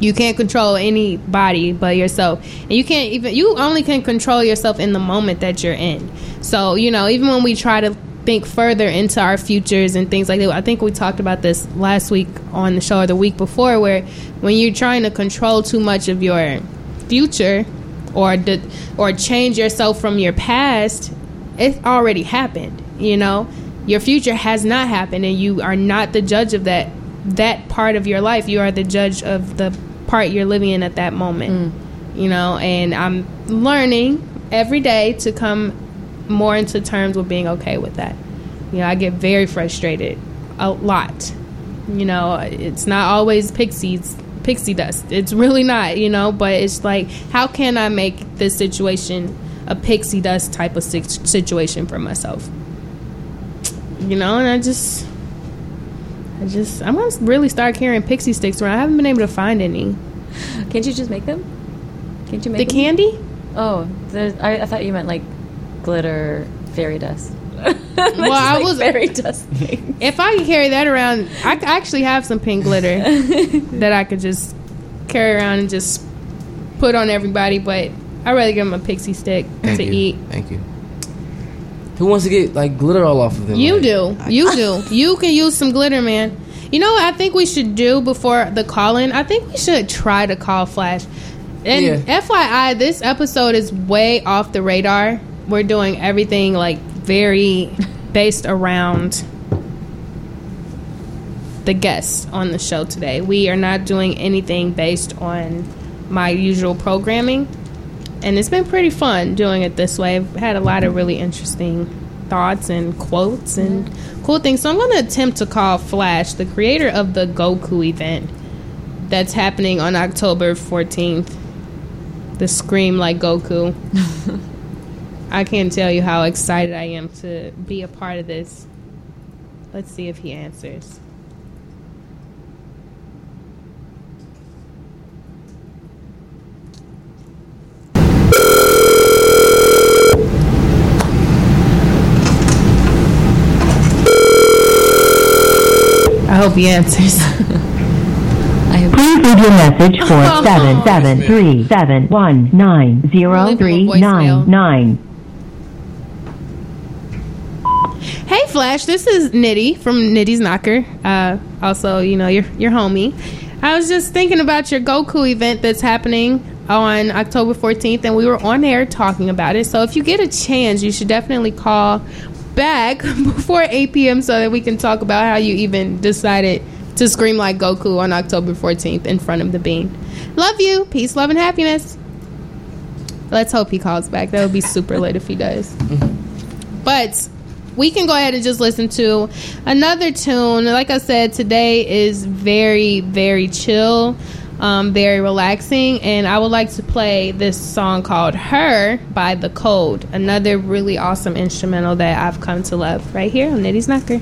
You can't control anybody but yourself. And you can't even you only can control yourself in the moment that you're in. So you know even when we try to think further into our futures and things like that i think we talked about this last week on the show or the week before where when you're trying to control too much of your future or the, or change yourself from your past it already happened you know your future has not happened and you are not the judge of that that part of your life you are the judge of the part you're living in at that moment. Mm. You know, and I'm learning every day to come more into terms with being okay with that. You know, I get very frustrated a lot. You know, it's not always pixies pixie dust. It's really not, you know, but it's like how can I make this situation a pixie dust type of situation for myself? You know, and I just I just I'm gonna really start carrying pixie sticks around. I haven't been able to find any. Can't you just make them? Can't you make the them? candy? Oh, I, I thought you meant like glitter fairy dust. well, I like was fairy dust. Thing. If I could carry that around, I actually have some pink glitter that I could just carry around and just put on everybody. But I'd rather give them a pixie stick Thank to you. eat. Thank you. Who wants to get like glitter all off of them? You like, do. You do. You can use some glitter, man. You know what I think we should do before the call in? I think we should try to call Flash. And Yeah. FYI, this episode is way off the radar. We're doing everything like very based around the guests on the show today. We are not doing anything based on my usual programming. And it's been pretty fun doing it this way. I've had a lot of really interesting thoughts and quotes and cool things. So I'm going to attempt to call Flash, the creator of the Goku event that's happening on October 14th. The Scream Like Goku. I can't tell you how excited I am to be a part of this. Let's see if he answers. I hope he answers. I have Please leave your message for seven seven three seven one nine zero three nine nine. Hey Flash, this is Nitty from Nitty's Knocker. Uh, also, you know your your homie. I was just thinking about your Goku event that's happening on October 14th, and we were on air talking about it. So if you get a chance, you should definitely call back before 8 p.m. so that we can talk about how you even decided to scream like Goku on October 14th in front of the bean. Love you. Peace, love, and happiness. Let's hope he calls back. That would be super lit if he does. But we can go ahead and just listen to another tune. Like I said, today is very, very chill, um, very relaxing, and I would like to play this song called "Her" by The Code. Another really awesome instrumental that I've come to love right here on Nitty's Knocker.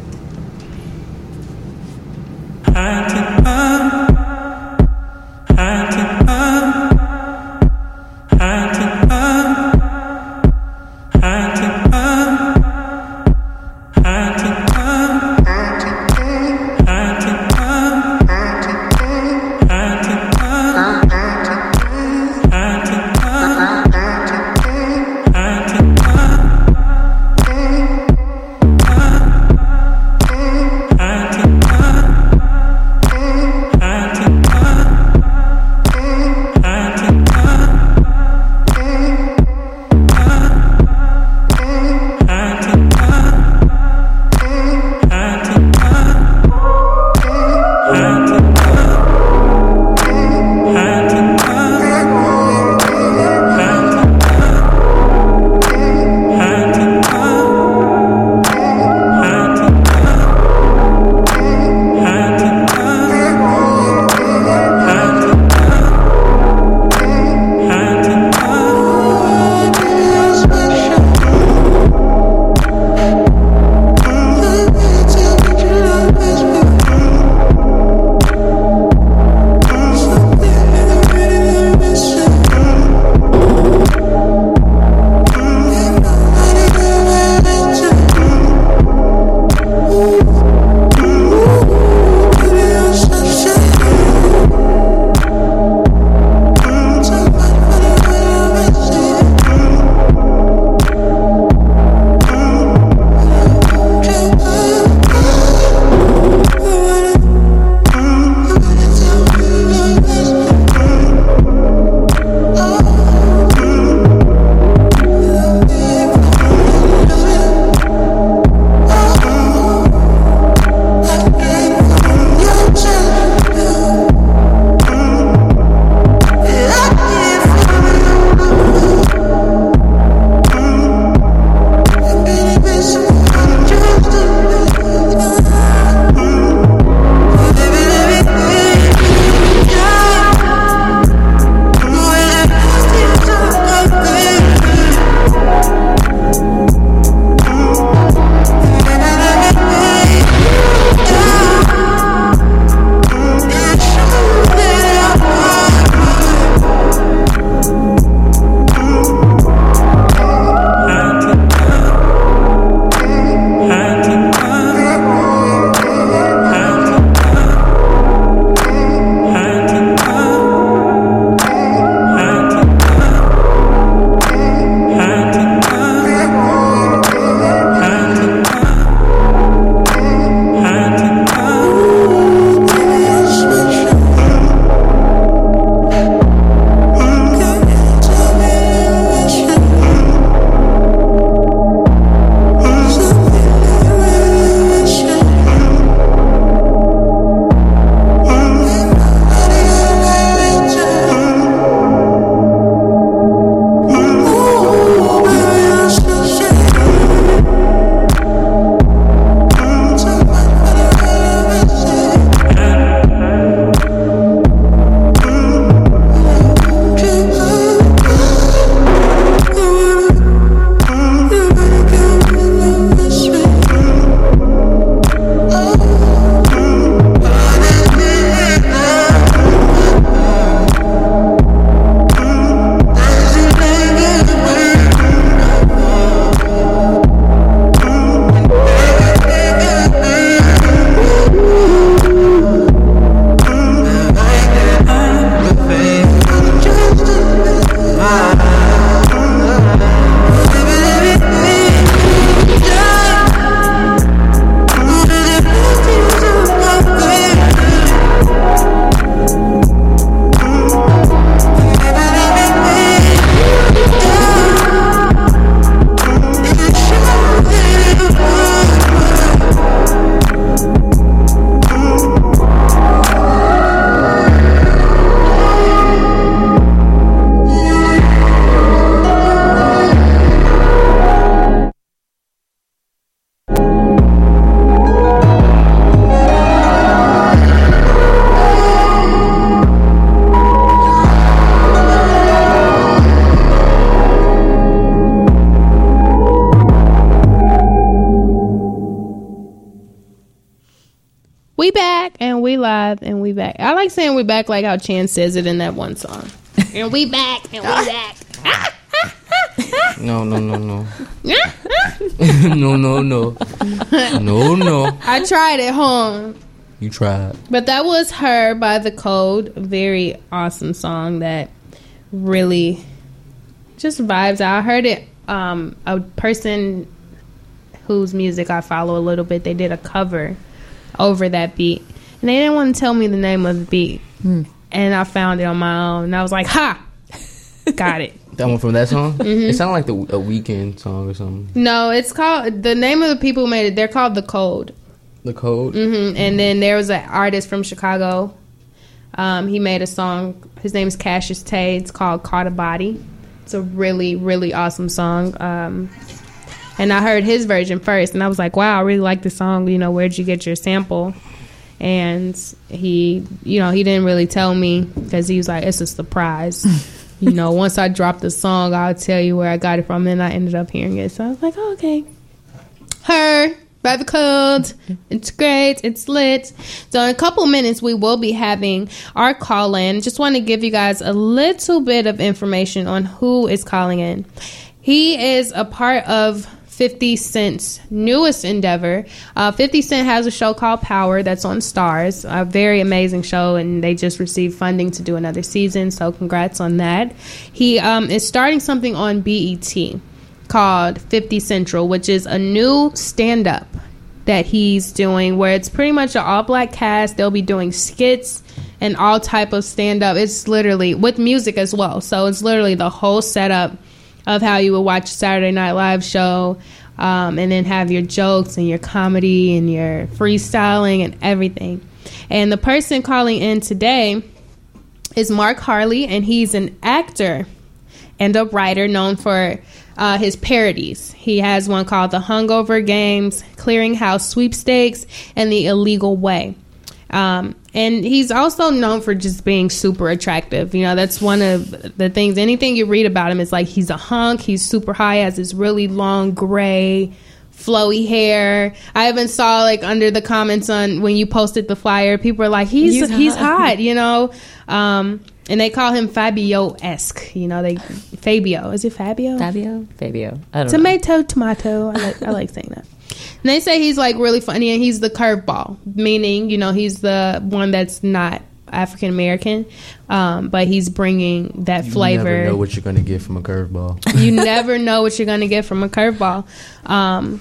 Back like how Chan says it in that one song. and we back and we back. No, no, no, no. no, no, no. No, no. I tried at home. You tried. But that was her by the code. Very awesome song that really just vibes. I heard it. Um, a person whose music I follow a little bit. They did a cover over that beat, and they didn't want to tell me the name of the beat. And I found it on my own, and I was like, "Ha, got it." That one from that song? Mm-hmm. It sounded like the a Weeknd song or something. No, it's called the name of the people who made it. They're called the Code. The code. hmm And then there was an artist from Chicago. Um, he made a song. His name is Cassius Tay. It's called "Caught a Body." It's a really, really awesome song. Um, and I heard his version first, and I was like, "Wow, I really like the song." You know, where'd you get your sample? And he, you know, he didn't really tell me because he was like, "It's a surprise." you know, once I drop the song, I'll tell you where I got it from. And I ended up hearing it, so I was like, oh, "Okay." her by the code. It's great. It's lit. So in a couple minutes, we will be having our call in. Just want to give you guys a little bit of information on who is calling in. He is a part of 50 Cent's newest endeavor. Uh, 50 Cent has a show called Power that's on Starz, a very amazing show, and they just received funding to do another season. So congrats on that. He um, is starting something on BET called 50 Central, which is a new stand up that he's doing where it's pretty much an all black cast. They'll be doing skits and all type of stand up. It's literally with music as well. So it's literally the whole setup of how you would watch a Saturday Night Live show. Um, and then have your jokes and your comedy and your freestyling and everything. And the person calling in today is Mark Harley, and he's an actor and a writer known for uh, his parodies. He has one called The Hungover Games, Clearinghouse Sweepstakes, and The Illegal Way. Um, and he's also known for just being super attractive. You know, that's one of the things. Anything you read about him is like he's a hunk, he's super high, has this really long gray, flowy hair. I even saw like under the comments on when you posted the flyer, people were like, he's He's he's, hot. hot, you know. Um, and they call him Fabio esque. You know, they Fabio. Is it Fabio? Fabio? Fabio. I don't know. Tomato, tomato. I like, I like saying that. And they say he's like really funny, and he's the curveball, meaning you know he's the one that's not African American, um, but he's bringing that You flavor. You never know what you're gonna get from a curveball. you never know what you're going to get from a curveball. Um,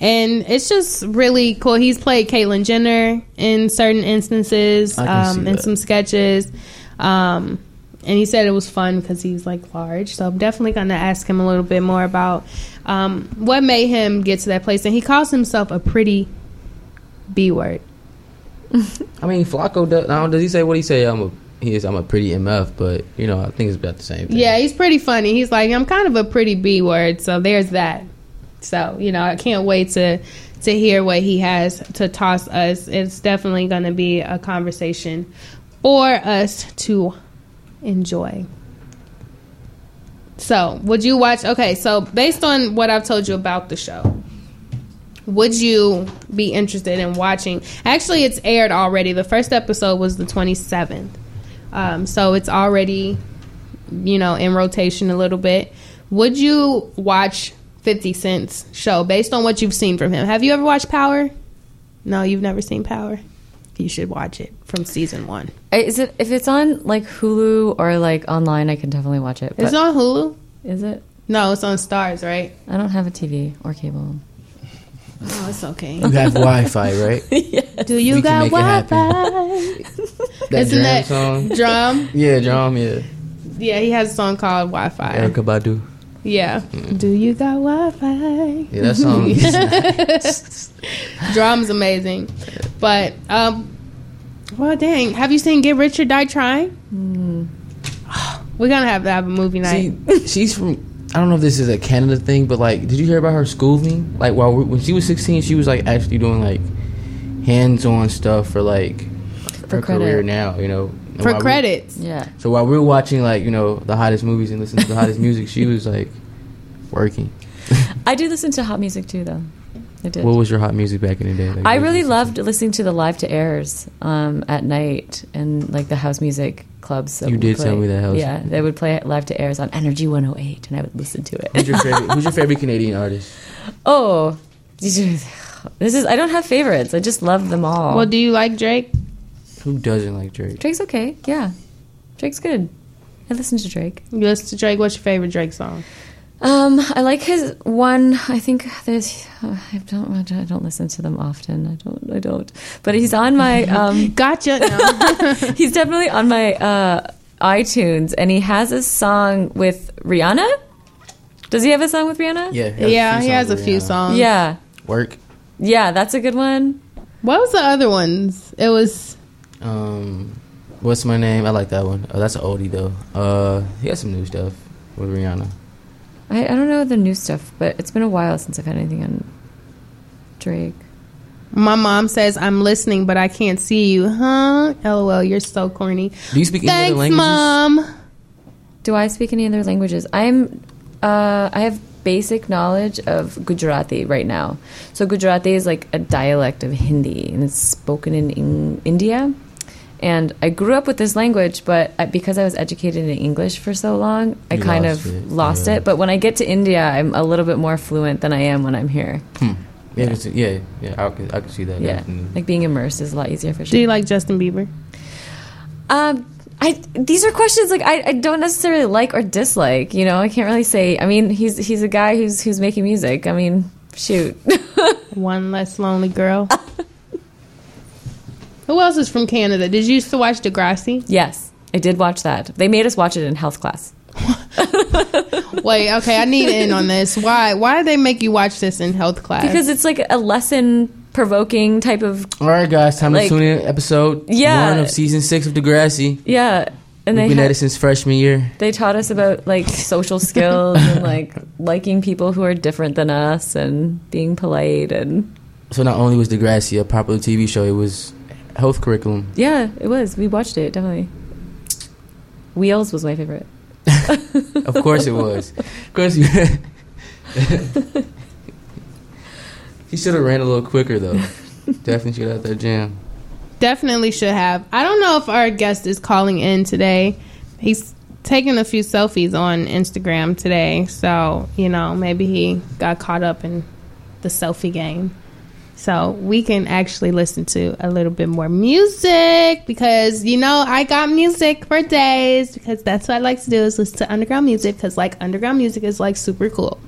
and it's just really cool. He's played Caitlyn Jenner in certain instances, um, in some sketches. Um, and he said it was fun because he's like large. So I'm definitely going to ask him a little bit more about um, what made him get to that place. And he calls himself a pretty B word. I mean, Flacco does. Does he say what he say? I'm a he is. I'm a pretty mf, but you know, I think it's about the same thing. Yeah, he's pretty funny. He's like, I'm kind of a pretty B word, so there's that. So, you know, I can't wait to to hear what he has to toss us. It's definitely going to be a conversation for us to enjoy. So, would you watch? Okay, so based on what I've told you about the show, would you be interested in watching? Actually, it's aired already. The first episode was the 27th. Um, so it's already, you know, in rotation a little bit. Would you watch 50 Cent's show based on what you've seen from him? Have you ever watched Power? No, you've never seen Power. You should watch it from season one. Is it if it's on like Hulu or like online? I can definitely watch it. It's on Hulu. Is it? No, it's on Starz, right? I don't have a TV or cable. Oh, it's okay. You have Wi-Fi, right? Do you We got Wi-Fi? That Isn't drum that song. drum? Yeah, drum. Yeah, Yeah, he has a song called Wi-Fi. Erykah Badu. Yeah. Mm. Do you got Wi-Fi? Yeah, that song. is Drum's amazing. But um well dang, have you seen Get Rich or Die Trying? We're gonna have to have a movie night. See, she's from. I don't know if this is a Canada thing, but like, did you hear about her schooling? Like, while we- when she was 16, she was like actually doing like hands-on stuff for like For her career now. You know, And For while we- credits. Yeah. so while we were watching like you know the hottest movies and listening to the hottest music, she was like working. I do listen to hot music too, though. I did. What was your hot music back in the day? Like, I really was- loved listening to the live to airs um, at night and like the house music clubs. that You would did play. tell me that house- Yeah, they would play live to airs on Energy 108, and I would listen to Who's it. your favorite? who's your favorite Canadian artist? oh, this is. I don't have favorites. I just love them all. Well, do you like Drake? Who doesn't like Drake? Drake's okay. Yeah, Drake's good. I listen to Drake. You listen to Drake. What's your favorite Drake song? Um, I like his one. I think there's. Uh, I don't. I don't listen to them often. I don't. I don't. But he's on my. Um, Gotcha. No. he's definitely on my uh, iTunes, and he has a song with Rihanna. Does he have a song with Rihanna? Yeah, yeah, he has a few Yeah. songs. Yeah. Work. Yeah, that's a good one. What was the other ones? It was Um, what's my name? I like that one. Oh, that's an oldie though. Uh, he has some new stuff with Rihanna. I, I don't know the new stuff, but it's been a while since I've had anything on Drake. my mom says I'm listening, but I can't see you, huh? LOL, you're so corny. Do you speak any other languages? mom. Do I speak any other languages? I'm. Uh, I have basic knowledge of Gujarati right now. So Gujarati is like a dialect of Hindi, and it's spoken in, in India. And I grew up with this language, but I, because I was educated in English for so long, I You kind lost of it, lost yeah. it. But when I get to India, I'm a little bit more fluent than I am when I'm here. Hmm. Yeah, 'cause- yeah, yeah. I can, I could see that. Yeah, definitely. like being immersed is a lot easier for sure. Do you like Justin Bieber? Um, I these are questions like I, I don't necessarily like or dislike. You know, I can't really say. I mean, he's he's a guy who's who's making music. I mean, shoot. One less lonely girl. Who else is from Canada? Did you used to watch Degrassi? yes, I did watch that. They made us watch it in health class. Wait, okay, I need in on this. Why? Why did they make you watch this in health class? because it's like a lesson provoking type of All right, guys, time Like- to tune in. Episode Yeah. one of season six of Degrassi. yeah. And they We've been had- at it since freshman year. they taught us about like social skills and like liking people who are different than us and being polite and So not only was Degrassi a popular TV show, it was health curriculum. yeah, it was. We watched it definitely. Wheels was my favorite. Of course it was. Of course you. he should have ran a little quicker though. Definitely should have had that jam. Definitely should have. I don't know if our guest is calling in today. He's taking a few selfies on Instagram today, so you know maybe he got caught up in the selfie game. So we can actually listen to a little bit more music because you know I got music for days because that's what I like to do is listen to underground music because like underground music is like super cool.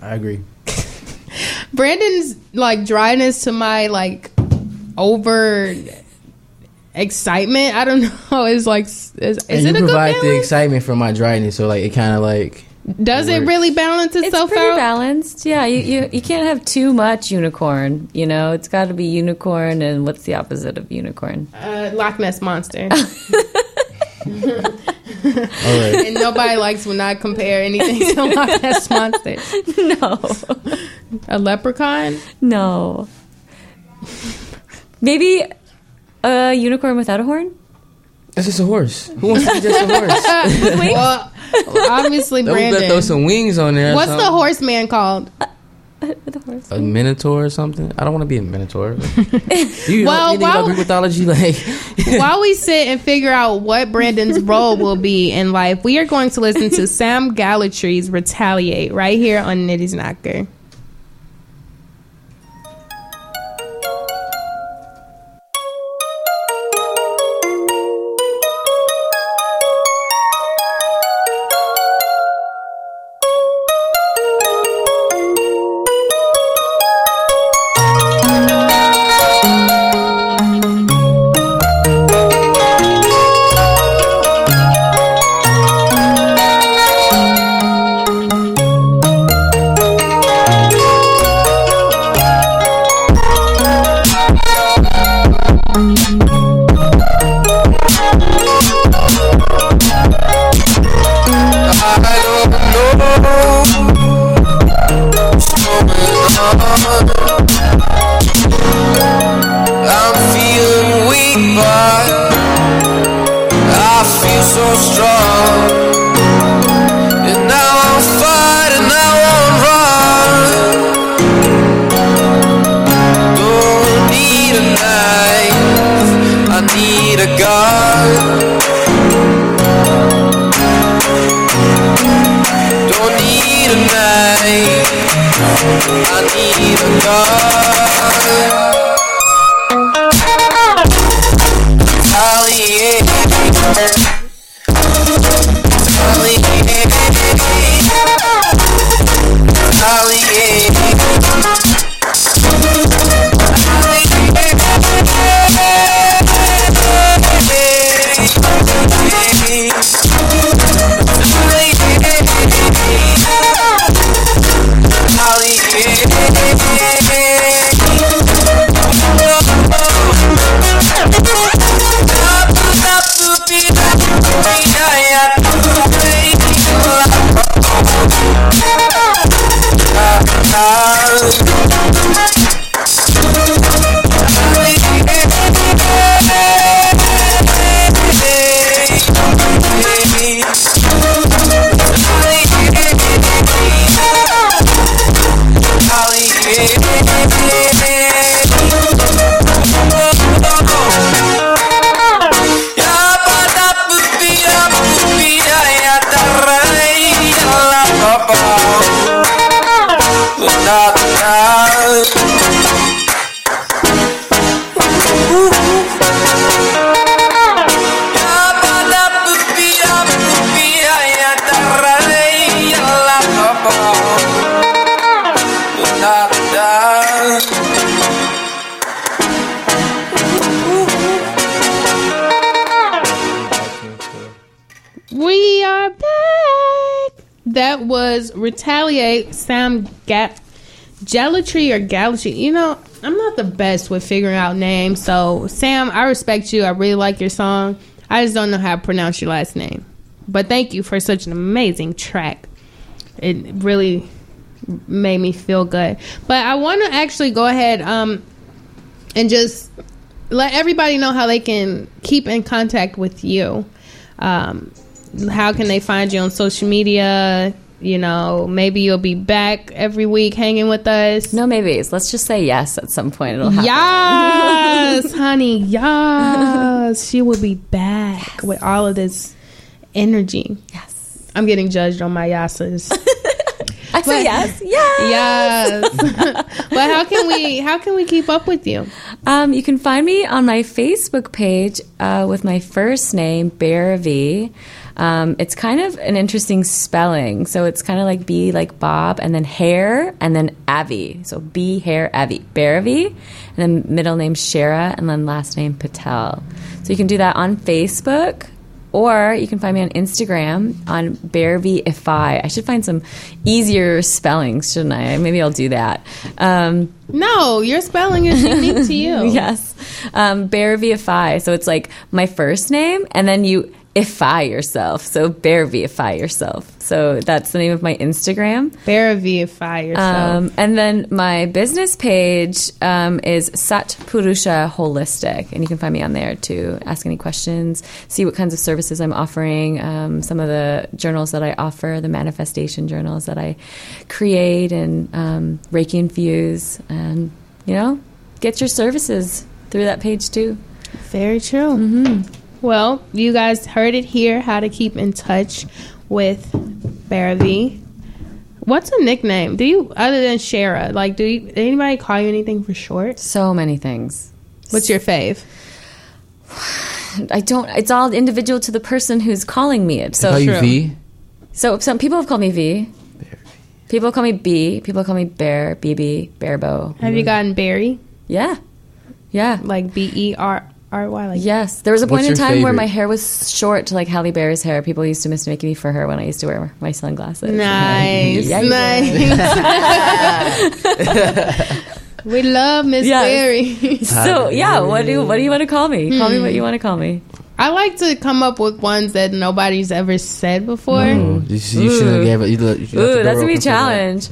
I agree. Brandon's like dryness to my like over excitement. I don't know. Is like is, is and it you a good provide the excitement for my dryness, so like it kind of like Does it works. really balance itself It's itself pretty out? balanced. Yeah, you, you you can't have too much unicorn. You know, it's got to be unicorn. And what's the opposite of unicorn? uh, Loch Ness monster, all right. and nobody likes when I compare anything to Loch Ness monster. no, A leprechaun. no. Maybe a unicorn without a horn. It's just a horse. Who wants to be just a horse? Well, obviously Throw- throw Brandon. some wings on there. What's the something. horseman called? With a horse. A minotaur or something? I don't want to be a minotaur. you Well, know anything why- about Greek mythology? Like, While we sit and figure out what Brandon's role will be in life, we are going to listen to Sam Gallatry's Retaliate right here on Nitty's Knocker. That was Retaliate Sam Gap Gelatry or Galaxy. You know, I'm not the best with figuring out names. So, Sam, I respect you. I really like your song. I just don't know how to pronounce your last name. But thank you for such an amazing track. It really made me feel good. But I want to actually go ahead um, and just let everybody know how they can keep in contact with you. Um, how can they find you on social media? You know, maybe you'll be back every week hanging with us. No maybes. Let's just say yes at some point. It'll happen. Yes, honey. Yes, she will be back with all of this energy. Yes. I'm getting judged on my yasas. I say yes. Yes. yes. but how can we how can we keep up with you? Um, you can find me on my Facebook page uh, with my first name, Bear V. Um, it's kind of an interesting spelling. So it's kind of like B like Bob, and then hair, and then Avi. So B hair Avi, Bhairavi, and then middle name Shara, and then last name Patel. So you can do that on Facebook. Or you can find me on Instagram on BearVify. I should find some easier spellings, shouldn't I? Maybe I'll do that. Um, No, your spelling is unique to you. yes. Um, Bear VFI. So it's like my first name, and then you ify yourself. So Bear VFI yourself. So that's the name of my Instagram. Verify yourself. Um, and then my business page um, is Sat Purusha Holistic, and you can find me on there to ask any questions, see what kinds of services I'm offering, um, some of the journals that I offer, the manifestation journals that I create, and um, Reiki infuse, and you know, get your services through that page too. Very true. Well, you guys heard it here how to keep in touch with Bhairavi. What's a nickname? Do you, other than Shara, like, do you, anybody call you anything for short? So many things. What's your fave? I don't. It's all individual to the person who's calling me it. Call So, you true. V. so some people have called me V. People call me B. People call me Bear, BB, Bearbo. Have you mm-hmm. gotten Barry? Yeah, yeah, Like B E R R Y? Like, yes. There was a point What's in your time where my hair was short to like Halle Berry's hair. People used to mistake me for her when I used to wear my sunglasses. Nice, Yeah, nice. we love Miss Yes. Barry. So yeah, what do what do you want to call me? Call me what you hmm. want to call me. I like to come up with ones that nobody's ever said before. You, should- you should have Ooh. gave it. You, let- you should left the Ooh, that's gonna be a open that. challenge.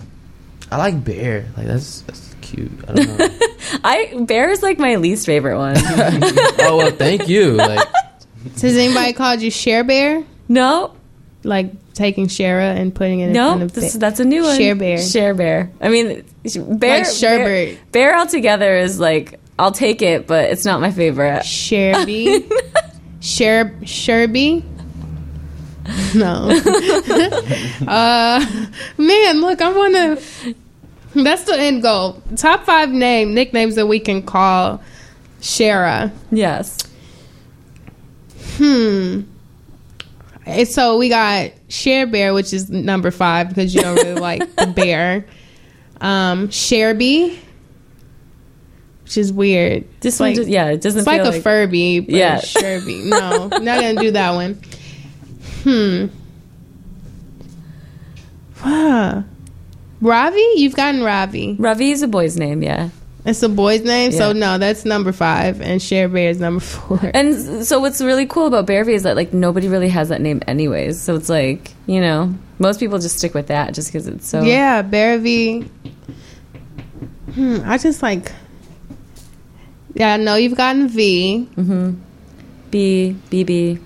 I like bear. Like that's that's cute. I don't know. I Bear is like my least favorite one. oh well, thank you. Like Has anybody called you Share Bear? no, Like taking Shara and putting it in No, front of this, Ba- that's a new one. Share Bear. Share bear. I mean, bear. Like sherbet. Bear, bear altogether is like I'll take it, but it's not my favorite. Sherby. Sher Sherby. No. uh man, look, I wanna that's the end goal. Top five name nicknames that we can call Shara. yes. Hmm. And so we got Share Bear, which is number five because you don't really like the bear. Um, Sherby, which is weird. This It's one, like, just, yeah, it doesn't it's feel like, like a Furby, but Yeah. Sherby. No, not gonna do that one. Hmm. Wow. Ravi, you've gotten Ravi. Ravi is a boy's name, yeah. It's a boy's name, so no, that's number five, and Share Bear is number four. And so what's really cool about Bhairavi is that like nobody really has that name anyways. So it's like you know most people just stick with that just because it's so Yeah, Barry. Hmm, I just like. Yeah, I know you've gotten V. Mm hmm. B, BB.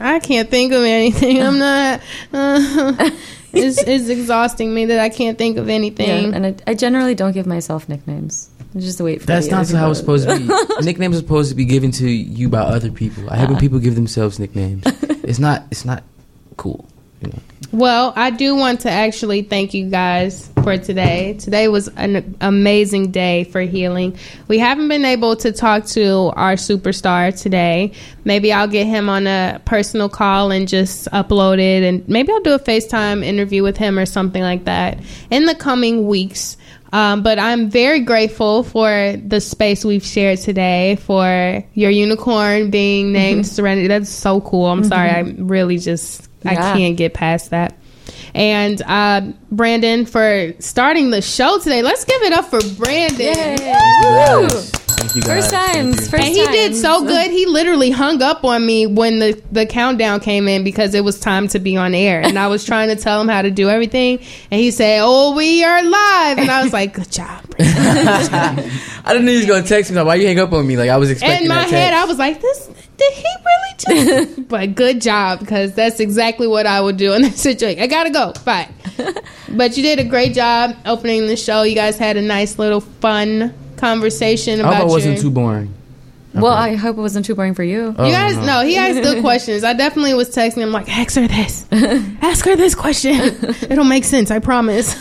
I can't think of anything. I'm not. Uh, it's, it's exhausting me that I can't think of anything. Yeah, anything. and I, I generally don't give myself nicknames. I just wait for that's not how it's supposed to be. Nicknames are supposed to be given to you by other people. I hate when people give themselves nicknames. it's not. It's not cool. You know. Well, I do want to actually thank you guys for today. Today was an amazing day for healing. We haven't been able to talk to our superstar today. Maybe I'll get him on a personal call and just upload it, and maybe I'll do a FaceTime interview with him or something like that in the coming weeks. Um, but I'm very grateful for the space we've shared today, for your unicorn being named Serenity. That's so cool. I'm sorry, I really just I can't get past that. And uh, Brandon for starting the show today. Let's give it up for Brandon. Woo! Thank you guys. First times, first And he did so good. He literally hung up on me when the, the countdown came in because it was time to be on air. And I was trying to tell him how to do everything. And he said, Oh, we are live. And I was like, Good job. I didn't know he was gonna text me. Like, why you hang up on me? Like I was expecting. In my that head. I was like, This did he really do? but good job because that's exactly what I would do in that situation. I gotta go. Bye. but you did a great job opening the show. You guys had a nice little fun conversation I about hope it wasn't your- too boring. Well, I hope it wasn't too boring for you. Oh, You guys, no. no, he asked good questions. I definitely was texting him like, ask her this, ask her this question. It'll make sense, I promise.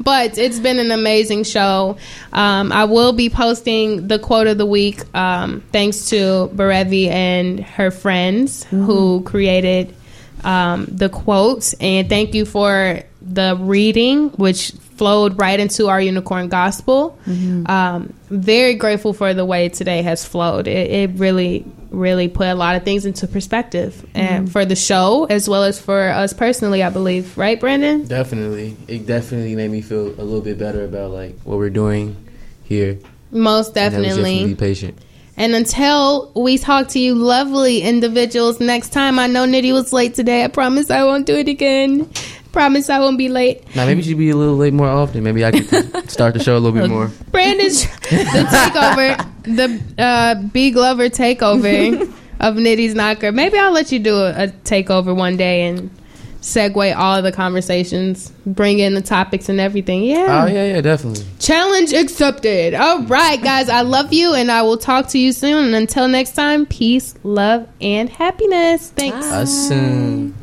but it's been an amazing show. Um, I will be posting the quote of the week, um, thanks to Bhairavi and her friends who created um, the quotes. And thank you for the reading, which flowed right into our unicorn gospel. Um, very grateful for the way today has flowed. It, it really, really put a lot of things into perspective, and for the show as well as for us personally, I believe. Right, Brandon? Definitely, it definitely made me feel a little bit better about like what we're doing here. Most And just definitely. be patient. And until we talk to you, lovely individuals, next time, I know Nitty was late today. I promise I won't do it again. Promise I won't be late. Now maybe she'd be a little late more often. Maybe I could start the show a little bit more. Brandon's the takeover, the uh, B Glover takeover of Nitty's Knocker. Maybe I'll let you do a, a takeover one day and segue all of the conversations, bring in the topics and everything. Yeah. Oh yeah, yeah, definitely. Challenge accepted. All right, guys. I love you, and I will talk to you soon. And until next time, peace, love, and happiness. Thanks. Us soon.